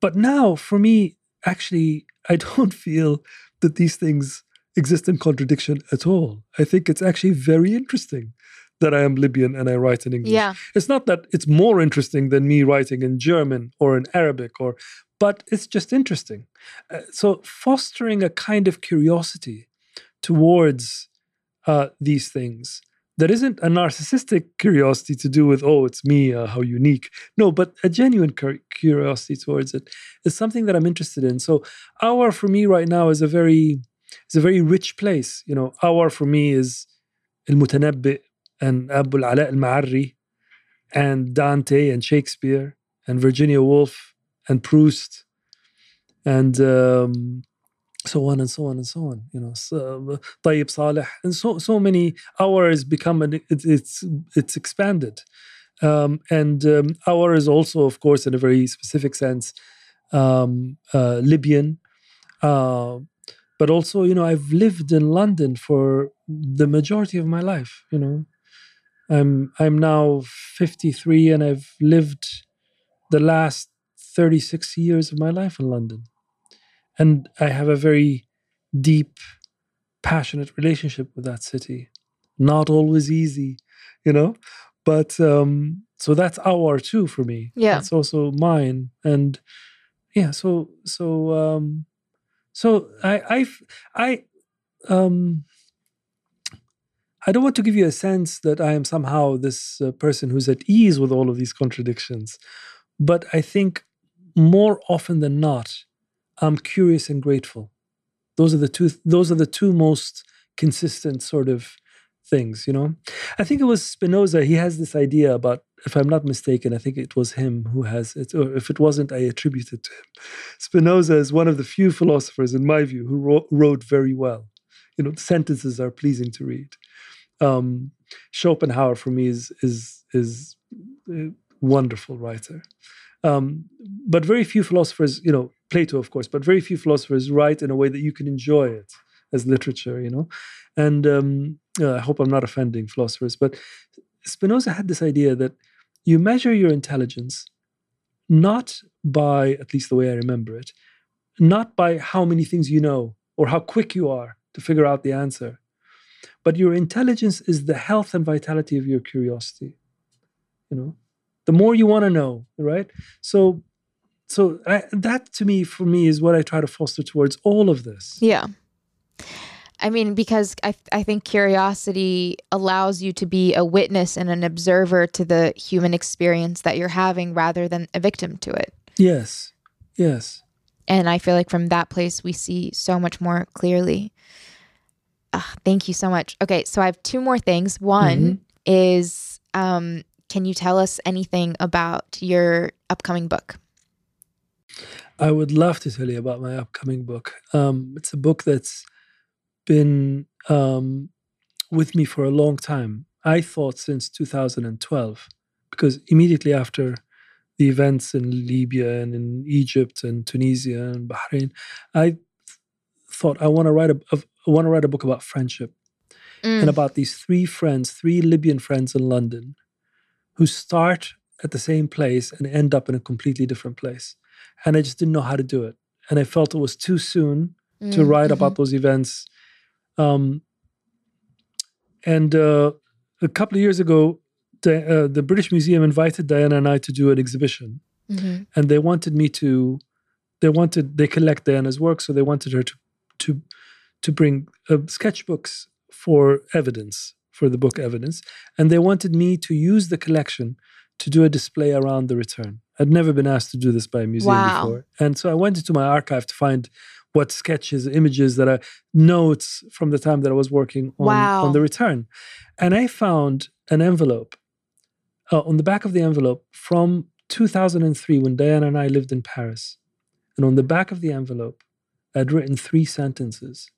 But now, for me, actually, I don't feel that these things exist in contradiction at all. I think it's actually very interesting that I am Libyan and I write in English. Yeah. It's not that it's more interesting than me writing in German or in Arabic or but it's just interesting. Uh, so fostering a kind of curiosity towards uh, these things that isn't a narcissistic curiosity to do with oh it's me uh, how unique. No but a genuine curiosity towards it is something that i'm interested in. So our for me right now is a very is a very rich place you know. Our for me is el mutanabbi and abu al-ala al-ma'arri and dante and shakespeare and virginia woolf and proust and um, so on and so on and so on. You know, so, Tayyib Saleh and so so many. hours become an, it, it's it's expanded, um, and um, our is also, of course, in a very specific sense, um, uh, Libyan. Uh, but also, you know, I've lived in London for the majority of my life. You know, I'm I'm now 53, and I've lived the last 36 years of my life in London. And I have a very deep, passionate relationship with that city. Not always easy, you know, but um, so that's our too for me. Yeah. It's also mine. And yeah, so, so, um, so I, I've, I, um, I don't want to give you a sense that I am somehow this uh, person who's at ease with all of these contradictions, but I think more often than not, I'm curious and grateful. Those are the two. Those are the two most consistent sort of things. You know, I think it was Spinoza. He has this idea about, if I'm not mistaken, I think it was him who has it, or if it wasn't, I attribute it to him. Spinoza is one of the few philosophers, in my view, who wrote, wrote very well. You know, sentences are pleasing to read. Um, Schopenhauer, for me, is is is a wonderful writer. Um, but very few philosophers, you know, Plato, of course, but very few philosophers write in a way that you can enjoy it as literature, you know. And um, uh, I hope I'm not offending philosophers, but Spinoza had this idea that you measure your intelligence not by, at least the way I remember it, not by how many things you know or how quick you are to figure out the answer, but your intelligence is the health and vitality of your curiosity. You know, the more you want to know, right? So, so I, that to me, for me, is what I try to foster towards all of this. Yeah. I mean, because I, I think curiosity allows you to be a witness and an observer to the human experience that you're having rather than a victim to it. Yes. Yes. And I feel like from that place, we see so much more clearly. Ah, thank you so much. Okay, so I have two more things. One Mhm. is um, can you tell us anything about your upcoming book? I would love to tell you about my upcoming book. Um, it's a book that's been um, with me for a long time. I thought since 2012, because immediately after the events in Libya and in Egypt and Tunisia and Bahrain, I thought I want to write a I want to write a book about friendship Mm, and about these three friends, three Libyan friends in London, who start at the same place and end up in a completely different place. And I just didn't know how to do it. And I felt it was too soon to mm, write mhm. about those events. Um, and uh, a couple of years ago, Di- uh, the British Museum invited Diana and I to do an exhibition, Mhm. and they wanted me to. They wanted they collect Diana's work, so they wanted her to to to bring uh, sketchbooks for evidence for the book evidence, and they wanted me to use the collection to do a display around the return. I'd never been asked to do this by a museum Wow. before, and so I went into my archive to find what sketches, images that I notes from the time that I was working on, Wow. on the return, and I found an envelope uh, on the back of the envelope from 2003 when Diana and I lived in Paris, and on the back of the envelope, I'd written three sentences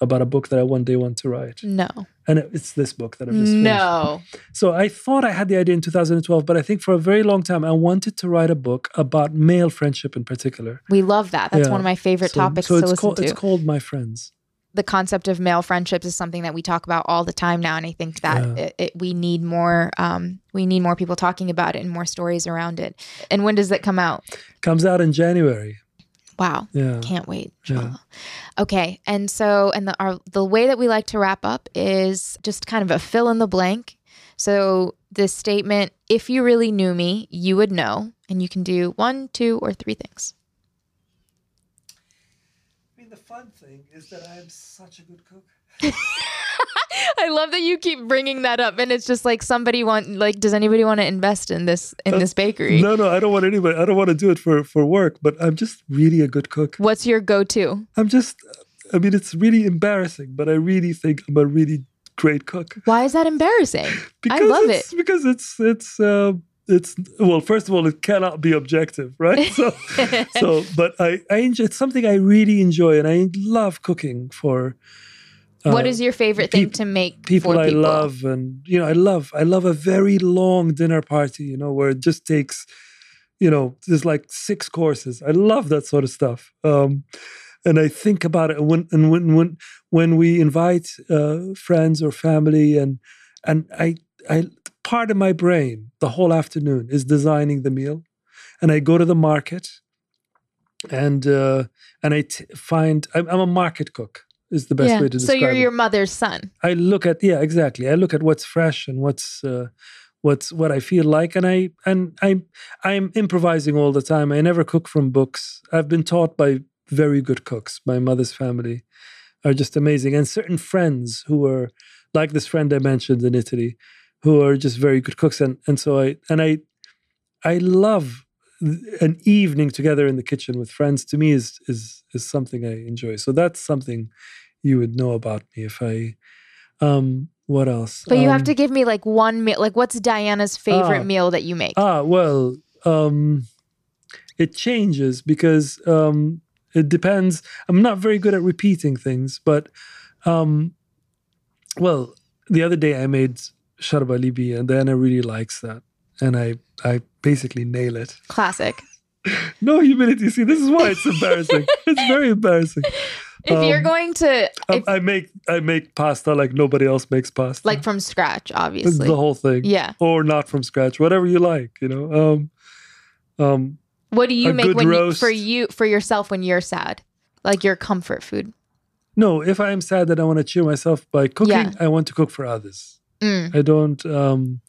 about a book that I one day want to write, No. and it's this book that I've just finished. No. So I thought I had the idea in 2012, but I think for a very long time I wanted to write a book about male friendship in particular. We love that. That's Yeah. one of my favorite So- topics so to it's listen called, to. It's called My Friends. the concept of male friendships is something that we talk about all the time now, and I think that Yeah. it, it, we need more. Um, we need more people talking about it and more stories around it. And when does that come out? Comes out in January. Wow, Yeah. can't wait. Yeah. Okay, and so and the our, the way that we like to wrap up is just kind of a fill in the blank. So this statement, if you really knew me, you would know, and you can do one, two, or three things. I mean, the fun thing is that I'm such a good cook. I love that you keep bringing that up, and it's just like somebody want like, does anybody want to invest in this in this bakery? No, no, I don't want anybody. I don't want to do it for for work. But I'm just really a good cook. What's your go-to? I'm just. I mean, it's really embarrassing, but I really think I'm a really great cook. Why is that embarrassing? Because love it's, Because it's it's uh, it's well. First of all, it cannot be objective, right? So so, but I I enjoy, it's something I really enjoy, and I love cooking for. Uh, what is your favorite thing to make people for I people? love, and you know, I love I love a very long dinner party, you know, where it just takes, you know, there's like six courses. I love that sort of stuff. Um, and I think about it when and when when when we invite uh, friends or family, and and I I part of my brain the whole afternoon is designing the meal, and I go to the market, and uh, and I t- find I'm, I'm a market cook is the best yeah. way to describe it. So you're it. your mother's son. I look at yeah exactly. I look at what's fresh and what's uh, what's what I feel like, and I and I I'm improvising all the time. I never cook from books. I've been taught by very good cooks. My mother's family are just amazing, and certain friends who are like this friend I mentioned in Italy, who are just very good cooks, and and so I and I I love an evening together in the kitchen with friends to me is is is something I enjoy. So that's something you would know about me if I. Um, what else? But you have Um, to give me like one meal. Like, what's Diana's favorite Ah. meal that you make? Ah, well, um, it changes because um, it depends. I'm not very good at repeating things, but um, well, the other day I made sharba libi, and Diana really likes that, and I I basically nail it. Classic. No humility. See, this is why it's embarrassing. it's very embarrassing. If you're Um, going to, I, if, I make I make pasta like nobody else makes pasta. like from scratch, obviously the whole thing. Yeah. Or not from scratch, whatever you like. You know. Um, um, What do you make when you, for you for yourself when you're sad? Like your comfort food. No, if I am sad that I want to cheer myself by cooking, Yeah. I want to cook for others. Mm. I don't. Um,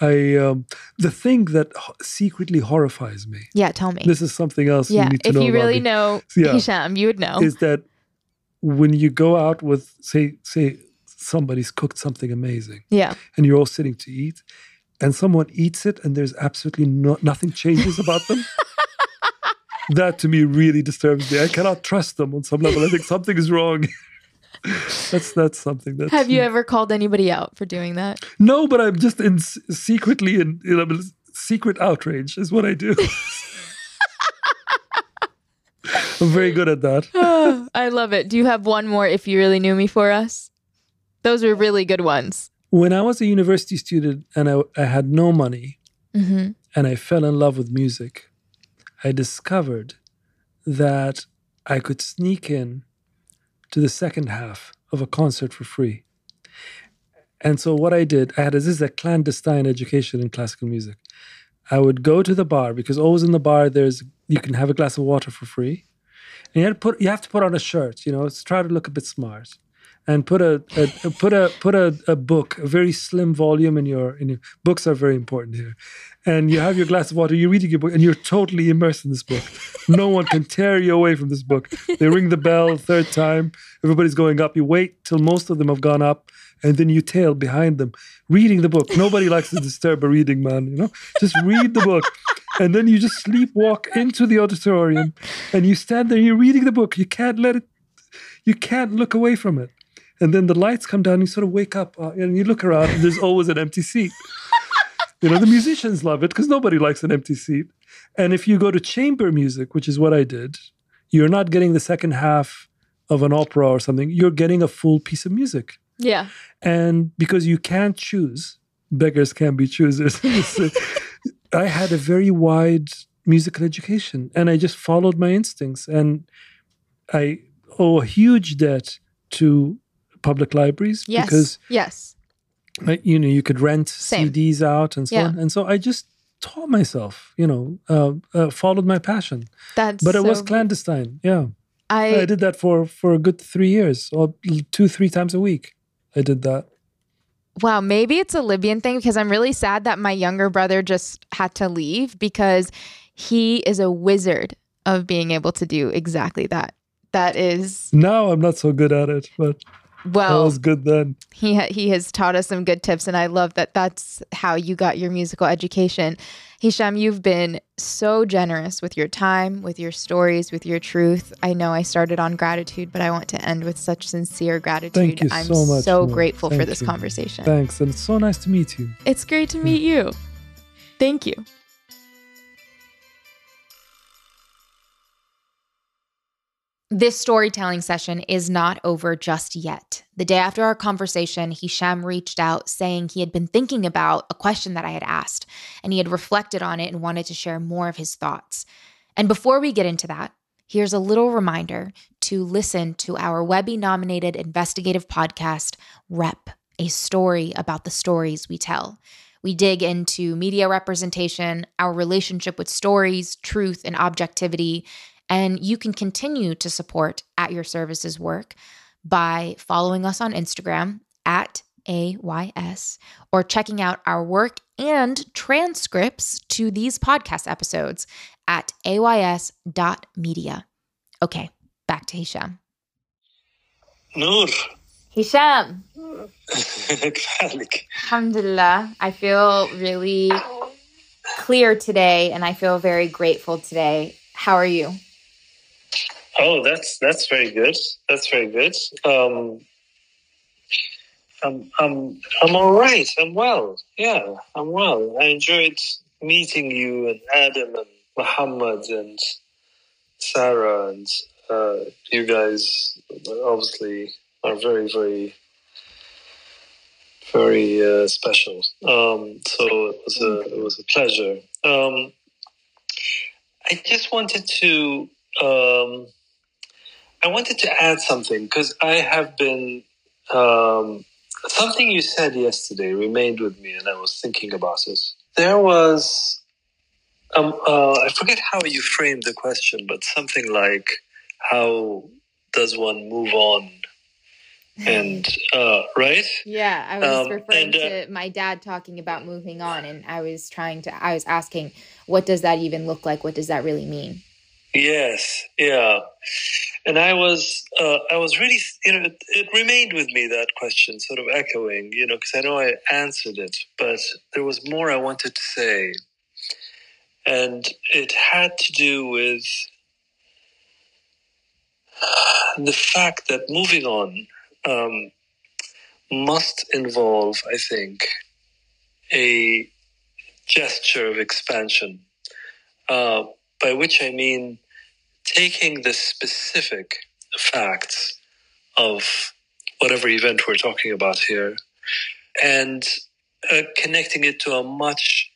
I um, the thing that secretly horrifies me. Yeah, tell me. This is something else yeah, you need to know about. if you really know Yeah. Hisham, you would know. Is that when you go out with say say somebody's cooked something amazing yeah. and you're all sitting to eat, and someone eats it and there's absolutely no, nothing changes about them. that to me really disturbs me. I cannot trust them on some level. I think something is wrong. That's that's something that Have you ever called anybody out for doing that? No, but I'm just in secretly in you know, secret outrage is what I do. I'm very good at that. I love it. Do you have one more if you really knew me for us? Those were really good ones. When I was a university student and I, I had no money hmm and I fell in love with music, I discovered that I could sneak in to the second half of a concert for free. And so what I did, I had this is a clandestine education in classical music. I would go to the bar because always in the bar there's you can have a glass of water for free. And you to put you have to put on a shirt, you know, try to look a bit smart. And put a, a, put a put a, a book, a very slim volume in your in your books are very important here. And you have your glass of water, you're reading your book, and you're totally immersed in this book. No one can tear you away from this book. They ring the bell third time, everybody's going up. You wait till most of them have gone up, and then you tail behind them, reading the book. Nobody likes to disturb a reading man, you know? Just read the book. And then you just sleepwalk into the auditorium and you stand there, you're reading the book. You can't let it, you can't look away from it. And then the lights come down, you sort of wake up uh, and you look around, and there's always an empty seat. You know, the musicians love it because nobody likes an empty seat. And if you go to chamber music, which is what I did, you're not getting the second half of an opera or something, you're getting a full piece of music. Yeah. And because you can't choose, beggars can't be choosers. So I had a very wide musical education and I just followed my instincts. And I owe a huge debt to public libraries Yes. because yes. You know you could rent Same. CDs out and so Yeah. on. And so I just taught myself, you know, uh, uh, followed my passion. That's But it was so- clandestine. Yeah, I, I did that for for a good three years, or two three times a week. I did that. Wow, maybe it's a Libyan thing because I'm really sad that my younger brother just had to leave because he is a wizard of being able to do exactly that. That is Now I'm not so good at it, but Well, was good then. he ha- he has taught us some good tips, and I love that. That's how you got your musical education. Hisham, you've been so generous with your time, with your stories, with your truth. I know I started on gratitude, but I want to end with such sincere gratitude. Thank you I'm so much, so grateful for this you. conversation. Thanks, and it's so nice to meet you. It's great to meet you. Thank you. This storytelling session is not over just yet. The day after our conversation, Hisham reached out saying he had been thinking about a question that I had asked and he had reflected on it and wanted to share more of his thoughts. And before we get into that, here's a little reminder to listen to our Webby nominated investigative podcast, Rep, a story about the stories we tell. We dig into media representation, our relationship with stories, truth, and objectivity. And you can continue to support At Your Services work by following us on Instagram at AYS or checking out our work and transcripts to these podcast episodes at ays.media. Okay, back to Hisham. Noor. Hisham. Alhamdulillah. I feel really clear today and I feel very grateful today. How are you? Oh, that's that's very good. That's very good. Um, I'm I'm I'm all right. I'm well. Yeah, I'm well. I enjoyed meeting you and Adam and Muhammad and Sarah and uh, you guys. Obviously, are very very very uh, special. Um, so it was a it was a pleasure. Um, I just wanted to um, I wanted to add something because I have been um, something you said yesterday remained with me, and I was thinking about it. There was um, uh, I forget how you framed the question, but something like how does one move on? And uh, right? Yeah i was Um, referring and, uh, to my dad talking about moving on and i was trying to i was asking what does that even look like? What does that really mean yes yeah. And i was uh, i was really you know it, it remained with me that question sort of echoing you know because i know i answered it but there was more i wanted to say. And it had to do with the fact that moving on um, must involve, I think, a gesture of expansion, uh, by which I mean taking the specific facts of whatever event we're talking about here and uh, connecting it to a much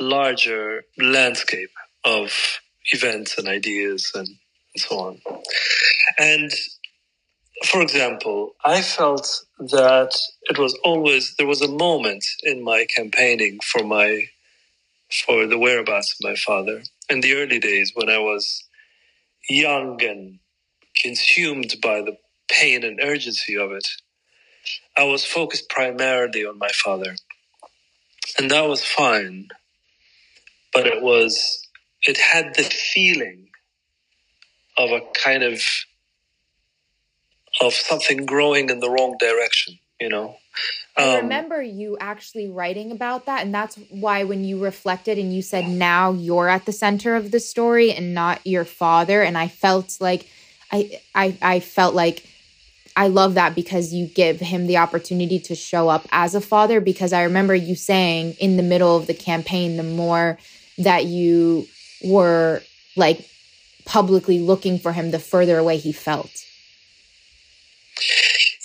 larger landscape of events and ideas and, and so on. And for example, I felt that it was always there was a moment in my campaigning for my for the whereabouts of my father in the early days when I was young and consumed by the pain and urgency of it. I was focused primarily on my father. And that was fine. But it was it had the feeling of a kind of of something growing in the wrong direction, you know. I Um, remember you actually writing about that, and that's why when you reflected and you said now you're at the center of the story and not your father, and I felt like I I I felt like I love that because you give him the opportunity to show up as a father. Because I remember you saying in the middle of the campaign, the more that you were like publicly looking for him, the further away he felt.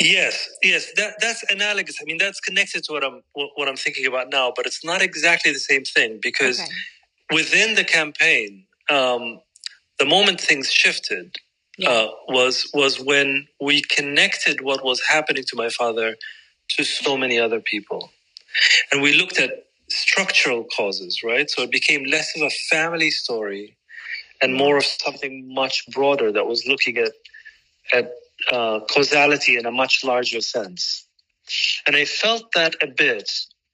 Yes, yes, that that's analogous. I mean, that's connected to what I'm what, I'm thinking about now, but it's not exactly the same thing because Okay. within the campaign, um, the moment things shifted Yeah. uh, was was when we connected what was happening to my father to so many other people, and we looked at structural causes. Right, so it became less of a family story and more of something much broader that was looking at at uh, causality in a much larger sense. And I felt that a bit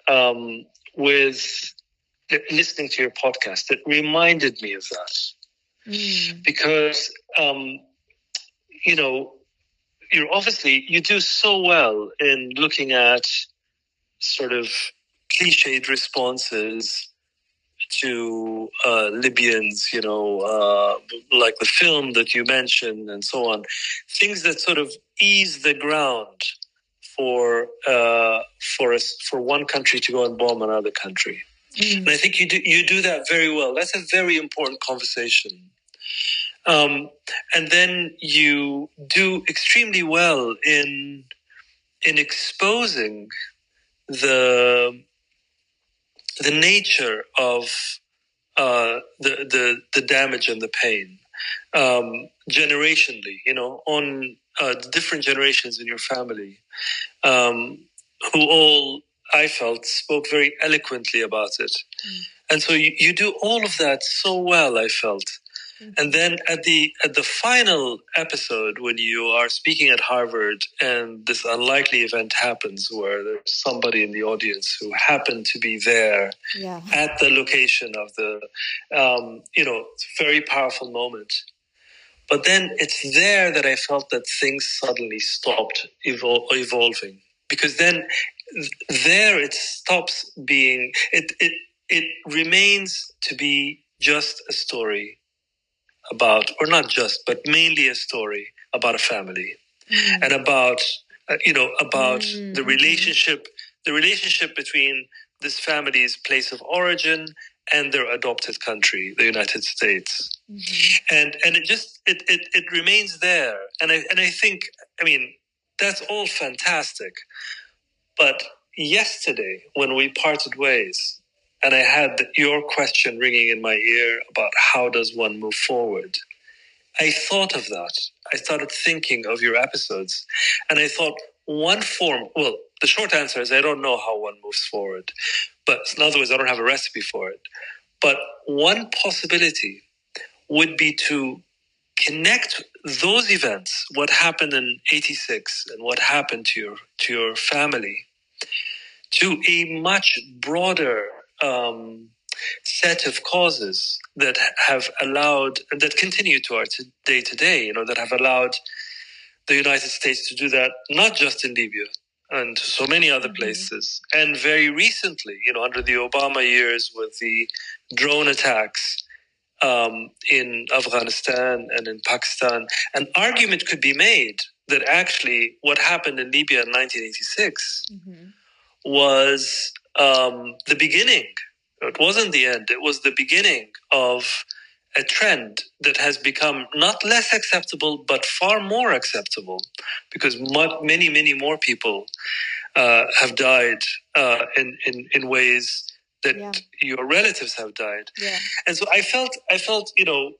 um, with listening to your podcast. It reminded me of that Mm. because, um, you know, you're obviously, you do so well in looking at sort of cliched responses to uh, Libyans, you know, uh, like the film that you mentioned and so on, things that sort of ease the ground for uh, for us for one country to go and bomb another country. Mm. And I think you do you do that very well. That's a very important conversation. Um, and then you do extremely well in in exposing the the nature of uh, the, the the damage and the pain um, generationally. You know, on uh, different generations in your family, um, who all I felt spoke very eloquently about it, Mm. and so you, you do all of that so well. I felt. And then at the at the final episode, when you are speaking at Harvard, and this unlikely event happens, where there's somebody in the audience who happened to be there Yeah. at the location of the, um, you know, it's a very powerful moment. But then it's there that I felt that things suddenly stopped evol- evolving because then th- there it stops being it it it remains to be just a story about, or not just, but mainly a story about a family mm. and about, uh, you know, about mm. the relationship, the relationship between this family's place of origin and their adopted country, the United States. Mm-hmm. And and it just it, it it remains there. And I and I think I mean that's all fantastic. But yesterday when we parted ways and I had your question ringing in my ear about how does one move forward. I thought of that. I started thinking of your episodes and I thought one form, well, the short answer is I don't know how one moves forward. But in other words, I don't have a recipe for it. But one possibility would be to connect those events, what happened in 86 and what happened to your, to your family, to a much broader um, set of causes that have allowed, that continue to our day to day, you know, that have allowed the United States to do that, not just in Libya, and so many other mm-hmm. places. And very recently, you know, under the Obama years with the drone attacks um, in Afghanistan and in Pakistan, an argument could be made that actually what happened in Libya in 1986 mm-hmm. was um, the beginning. It wasn't the end, it was the beginning of a trend that has become not less acceptable, but far more acceptable because many, many more people uh, have died uh, in, in, in ways that yeah. your relatives have died. Yeah. And so I felt, I felt, you know,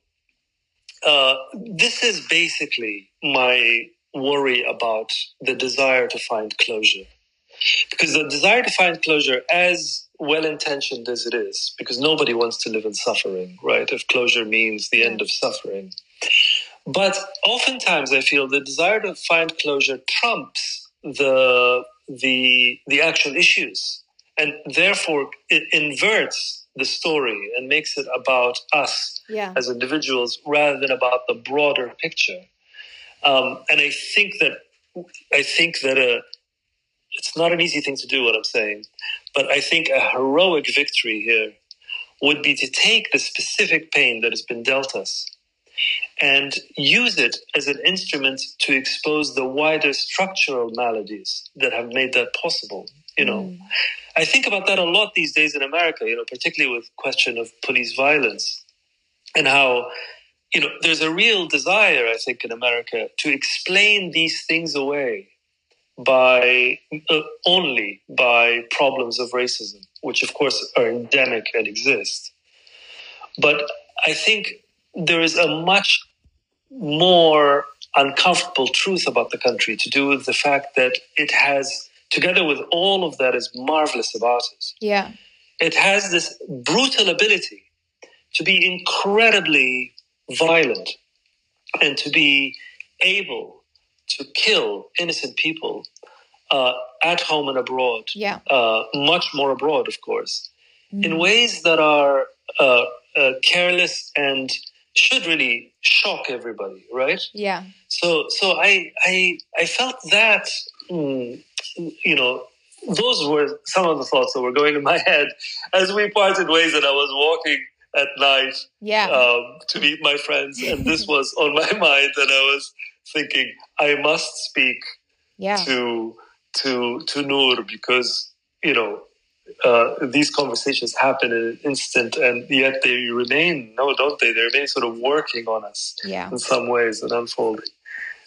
uh, this is basically my worry about the desire to find closure. Because the desire to find closure, as well intentioned as it is, because nobody wants to live in suffering, right? If closure means the end of suffering. But oftentimes I feel the desire to find closure trumps the the the actual issues and therefore it inverts the story and makes it about us yeah. as individuals rather than about the broader picture. Um, and I think that I think that a, it's not an easy thing to do. What I'm saying, but I think a heroic victory here would be to take the specific pain that has been dealt us and use it as an instrument to expose the wider structural maladies that have made that possible. You know, mm. I think about that a lot these days in America. You know, particularly with question of police violence and how you know there's a real desire, I think, in America to explain these things away by uh, only by problems of racism, which of course are endemic and exist. But I think there is a much more uncomfortable truth about the country to do with the fact that it has, together with all of that is marvelous about it. Yeah. It has this brutal ability to be incredibly violent and to be able to kill innocent people uh, at home and abroad. Yeah. Uh, much more abroad, of course, mm. in ways that are uh, uh, careless and should really shock everybody, right? Yeah. So, so I, I, I felt that, mm, you know, those were some of the thoughts that were going in my head as we parted ways, and I was walking at night, yeah, um, to meet my friends, and this was on my mind, and I was thinking I must speak yeah. to to to Noor because you know uh, these conversations happen in an instant, and yet they remain no, don't they? They remain sort of working on us yeah. in some ways and unfolding.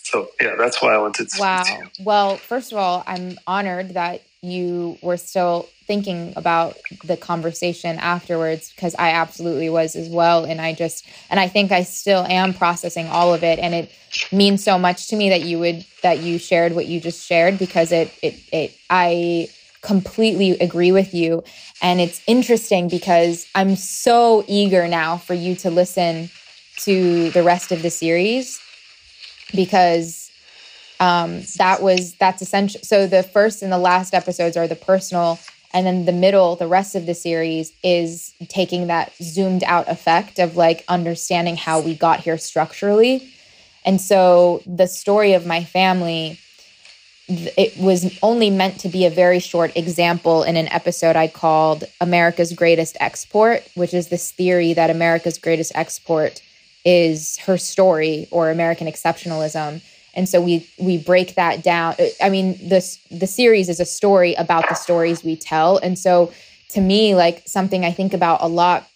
So yeah, that's why I wanted to. Wow. To well, first of all, I'm honored that you were still thinking about the conversation afterwards because I absolutely was as well. And I just, and I think I still am processing all of it. And it means so much to me that you would, that you shared what you just shared because it, it, it, I completely agree with you. And it's interesting because I'm so eager now for you to listen to the rest of the series because um, that was that's essential. So the first and the last episodes are the personal, and then the middle, the rest of the series is taking that zoomed out effect of like understanding how we got here structurally. And so the story of my family it was only meant to be a very short example in an episode I called America's Greatest Export, which is this theory that America's greatest export is her story or American exceptionalism. And so we we break that down. Uh, I mean, this the series is a story about the stories we tell. And so to me, like something I think about a lot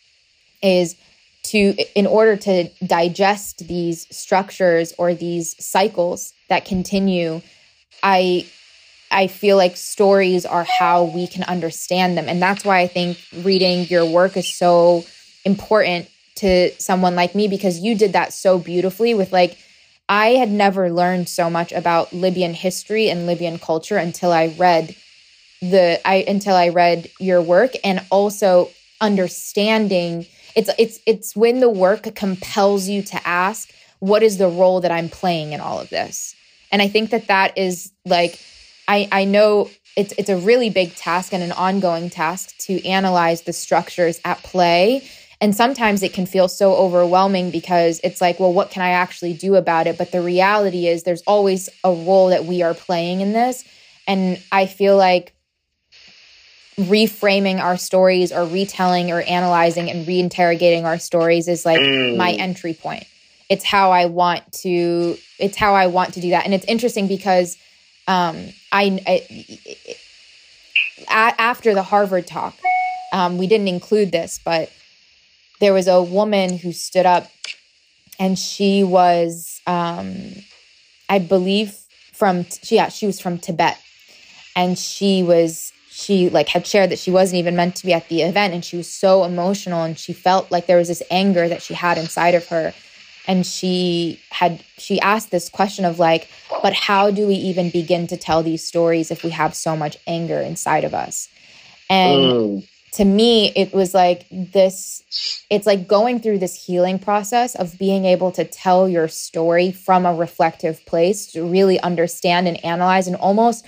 is to in order to digest these structures or these cycles that continue i i feel like stories are how we can understand them and that's why i think reading your work is so important to someone like me because you did that so beautifully with like i had never learned so much about libyan history and libyan culture until i read the i until i read your work and also understanding it's it's it's when the work compels you to ask what is the role that i'm playing in all of this? And i think that that is like i i know it's it's a really big task and an ongoing task to analyze the structures at play and sometimes it can feel so overwhelming because it's like well what can i actually do about it? But the reality is there's always a role that we are playing in this. And i feel like reframing our stories or retelling or analyzing and reinterrogating our stories is like mm. my entry point. It's how i want to it's how i want to do that. And it's interesting because um i, I after the harvard talk um, we didn't include this but there was a woman who stood up and she was um i believe from she yeah she was from tibet. And she was she like had shared that she wasn't even meant to be at the event and she was so emotional and she felt like there was this anger that she had inside of her. And she had she asked this question of like but how do we even begin to tell these stories if we have so much anger inside of us? And mm. To me it was like this it's like going through this healing process of being able to tell your story from a reflective place to really understand and analyze and almost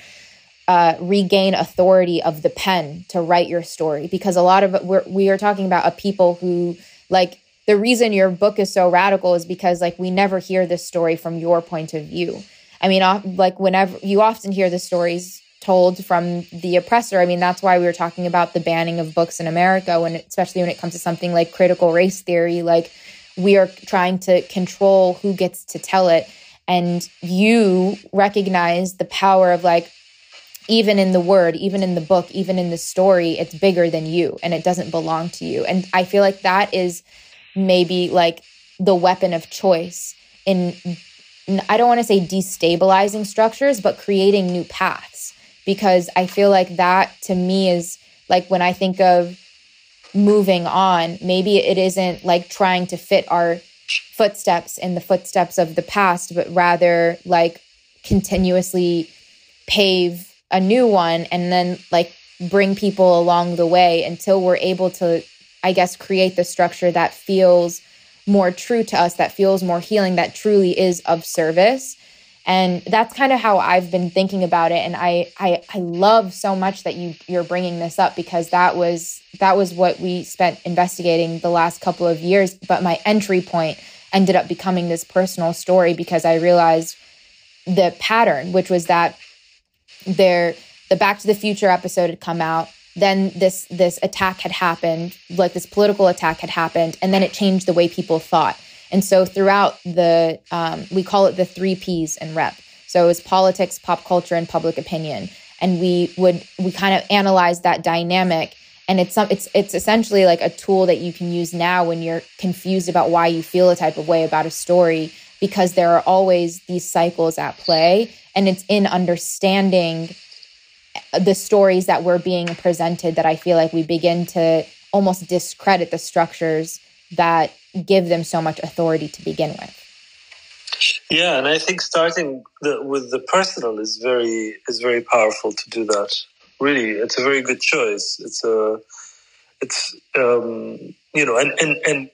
uh, regain authority of the pen to write your story. Because a lot of it we're, we are talking about a people who like the reason your book is so radical is because like we never hear this story from your point of view. I mean like whenever you often hear the stories told from the oppressor i mean that's why we were talking about the banning of books in america when especially when it comes to something like critical race theory like we are trying to control who gets to tell it and you recognize the power of like even in the word, even in the book, even in the story, it's bigger than you and it doesn't belong to you. And I feel like that is maybe like the weapon of choice in, I don't want to say destabilizing structures, but creating new paths. Because I feel like that to me is like when I think of moving on, maybe it isn't like trying to fit our footsteps in the footsteps of the past, but rather like continuously pave a new one and then like bring people along the way until we're able to i guess create the structure that feels more true to us that feels more healing that truly is of service and that's kind of how i've been thinking about it and i i, I love so much that you you're bringing this up because that was that was what we spent investigating the last couple of years but my entry point ended up becoming this personal story because i realized the pattern which was that there the Back to the Future episode had come out. Then this this attack had happened, like this political attack had happened, and then it changed the way people thought. And so throughout the um, we call it the three P's in rep. So it was politics, pop culture, and public opinion. And we would we kind of analyze that dynamic. And it's some it's it's essentially like a tool that you can use now when you're confused about why you feel a type of way about a story because there are always these cycles at play and it's in understanding the stories that were being presented that I feel like we begin to almost discredit the structures that give them so much authority to begin with. Yeah, and I think starting the, with the personal is very is very powerful to do that. Really, it's a very good choice. It's a it's um, you know, and and and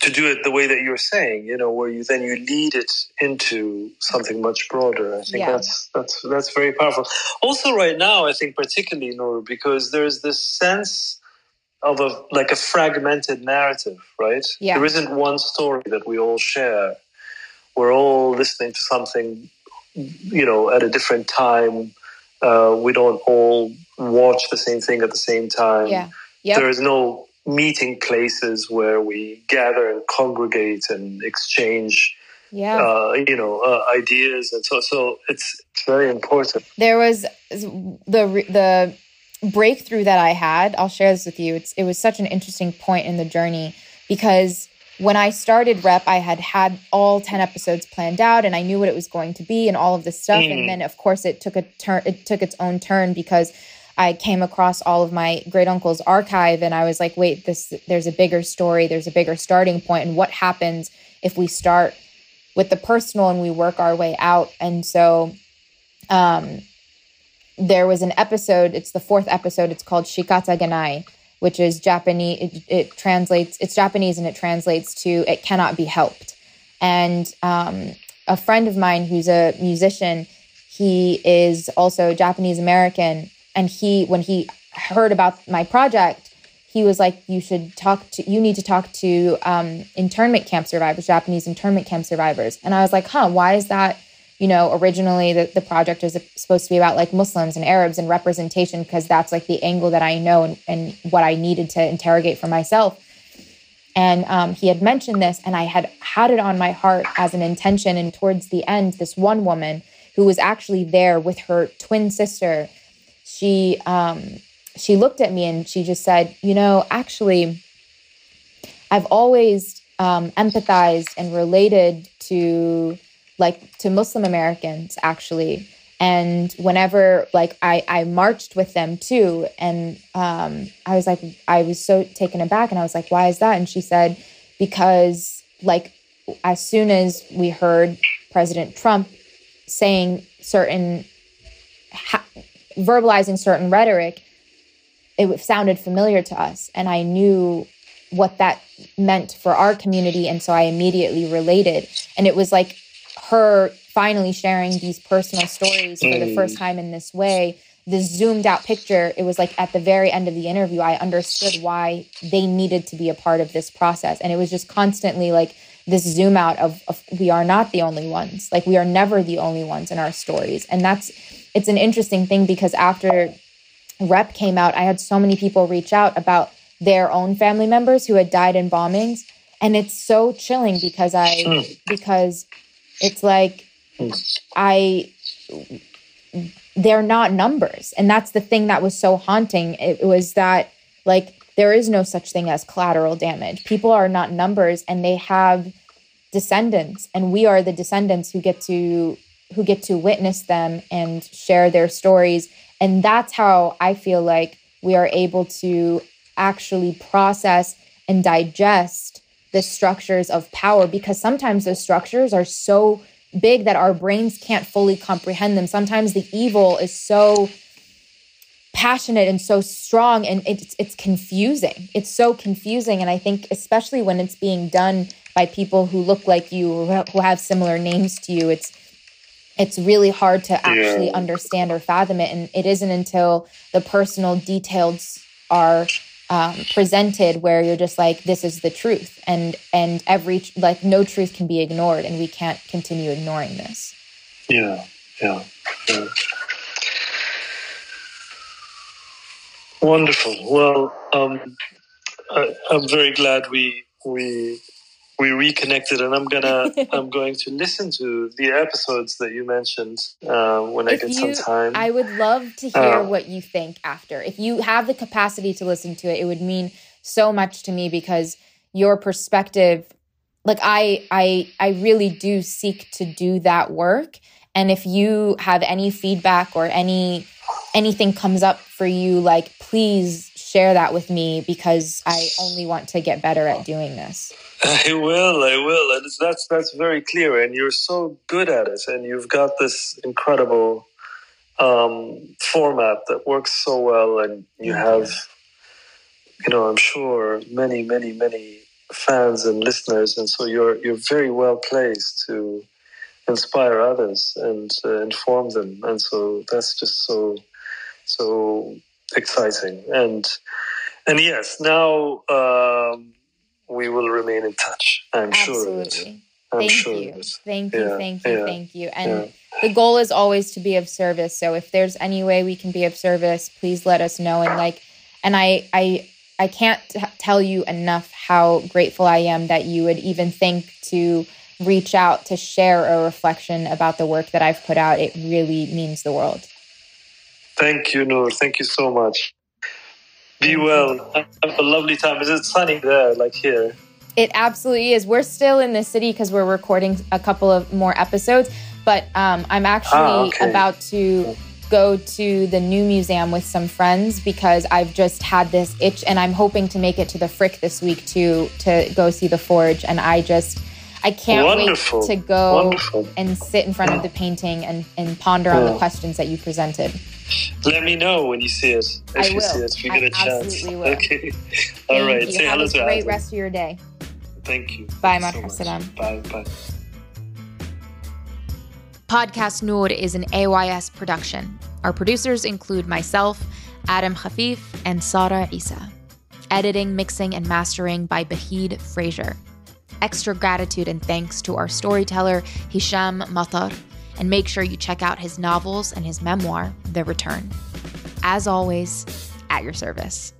to do it the way that you're saying, you know, where you then you lead it into something much broader. I think yeah. that's that's that's very powerful. Also, right now, I think particularly Noor, because there's this sense of a like a fragmented narrative, right? Yeah. There isn't one story that we all share. We're all listening to something you know, at a different time. Uh, we don't all watch the same thing at the same time. Yeah. Yep. There is no meeting places where we gather and congregate and exchange yeah. uh, you know uh, ideas and so so it's, it's very important there was the the breakthrough that i had i'll share this with you it's it was such an interesting point in the journey because when i started rep i had had all 10 episodes planned out and i knew what it was going to be and all of this stuff mm. and then of course it took a turn it took its own turn because I came across all of my great uncle's archive and I was like, wait, this there's a bigger story, there's a bigger starting point, and what happens if we start with the personal and we work our way out? And so um there was an episode, it's the fourth episode, it's called Shikata Ga Nai, which is Japanese it, it translates it's Japanese and it translates to it cannot be helped. And um a friend of mine who's a musician, he is also Japanese American and he when he heard about my project he was like you should talk to you need to talk to um, internment camp survivors japanese internment camp survivors and i was like huh why is that you know originally the, the project is supposed to be about like muslims and arabs and representation because that's like the angle that i know and, and what i needed to interrogate for myself. And um, he had mentioned this and i had had it on my heart as an intention and towards the end this one woman who was actually there with her twin sister she um, she looked at me and she just said, "You know, actually, I've always um, empathized and related to like to Muslim Americans actually." And whenever like I, I marched with them too, and um, I was like, I was so taken aback, and I was like, why is that? And she said, because like as soon as we heard President Trump saying certain ha- verbalizing certain rhetoric, it sounded familiar to us. And I knew what that meant for our community. And so I immediately related. And it was like her finally sharing these personal stories for the first time in this way. The zoomed out picture, it was like at the very end of the interview, I understood why they needed to be a part of this process. And it was just constantly like this zoom out of, of we are not the only ones. Like we are never the only ones in our stories. And that's it's an interesting thing because after rep came out i had so many people reach out about their own family members who had died in bombings and it's so chilling because i hmm. because it's like i they're not numbers. And that's the thing that was so haunting. It was that like there is no such thing as collateral damage. People are not numbers and they have descendants. And we are the descendants who get to who get to witness them and share their stories. And that's how I feel like we are able to actually process and digest the structures of power because sometimes those structures are so big that our brains can't fully comprehend them. Sometimes the evil is so passionate and so strong and it's it's confusing. It's so confusing and I think especially when it's being done by people who look like you or who have similar names to you, it's it's really hard to actually yeah. understand or fathom it. And it isn't until the personal details are um, presented where you're just like, this is the truth. And, and every, like, no truth can be ignored. And we can't continue ignoring this. Yeah. Yeah. yeah. Wonderful. Well, um, I, I'm very glad we we we reconnected, and I'm gonna I'm going to listen to the episodes that you mentioned uh, when if I get you, some time. I would love to hear uh, what you think after. If you have the capacity to listen to it, it would mean so much to me because your perspective, like I I I really do seek to do that work. And if you have any feedback or any anything comes up for you, like please share that with me because I only want to get better at doing this. I will, I will, and that's that's very clear. And you're so good at it, and you've got this incredible um, format that works so well, and you have, you know, I'm sure many, many, many fans and listeners, and so you're you're very well placed to inspire others and uh, inform them, and so that's just so so exciting. And and yes now. Um, we will remain in touch. I'm Absolutely. sure. I'm thank sure you. Thank you. Yeah, thank you. Yeah, thank you. And the goal is always to be of service. So if there's any way we can be of service, please let us know. And like, and I, I, I can't t- tell you enough how grateful I am that you would even think to reach out to share a reflection about the work that I've put out. It really means the world. Thank you, Noor. Thank you so much. Be well. Have a lovely time. Is it sunny there, like here? It absolutely is. We're still in the city because we're recording a couple of more episodes, but um, I'm actually ah, okay. about to go to the new museum with some friends because I've just had this itch and I'm hoping to make it to the Frick this week too to go see the Forge. And I just, I can't Wonderful. wait to go Wonderful. and sit in front of the painting and, and ponder yeah. on the oh. questions that you presented. Let me know when you see it. If I you will. see it, if you get I a chance. Will. Okay. All right. You. Say Have hello a to great rest of your day. Thank you. Bye, Thank so Bye. Bye. Podcast Noor is an AYS production. Our producers include myself, Adam Khafif, and Sara Isa. Editing, mixing, and mastering by Bahid Fraser. Extra gratitude and thanks to our storyteller, Hisham Matar, and make sure you check out his novels and his memoir, The Return. As always, at your service.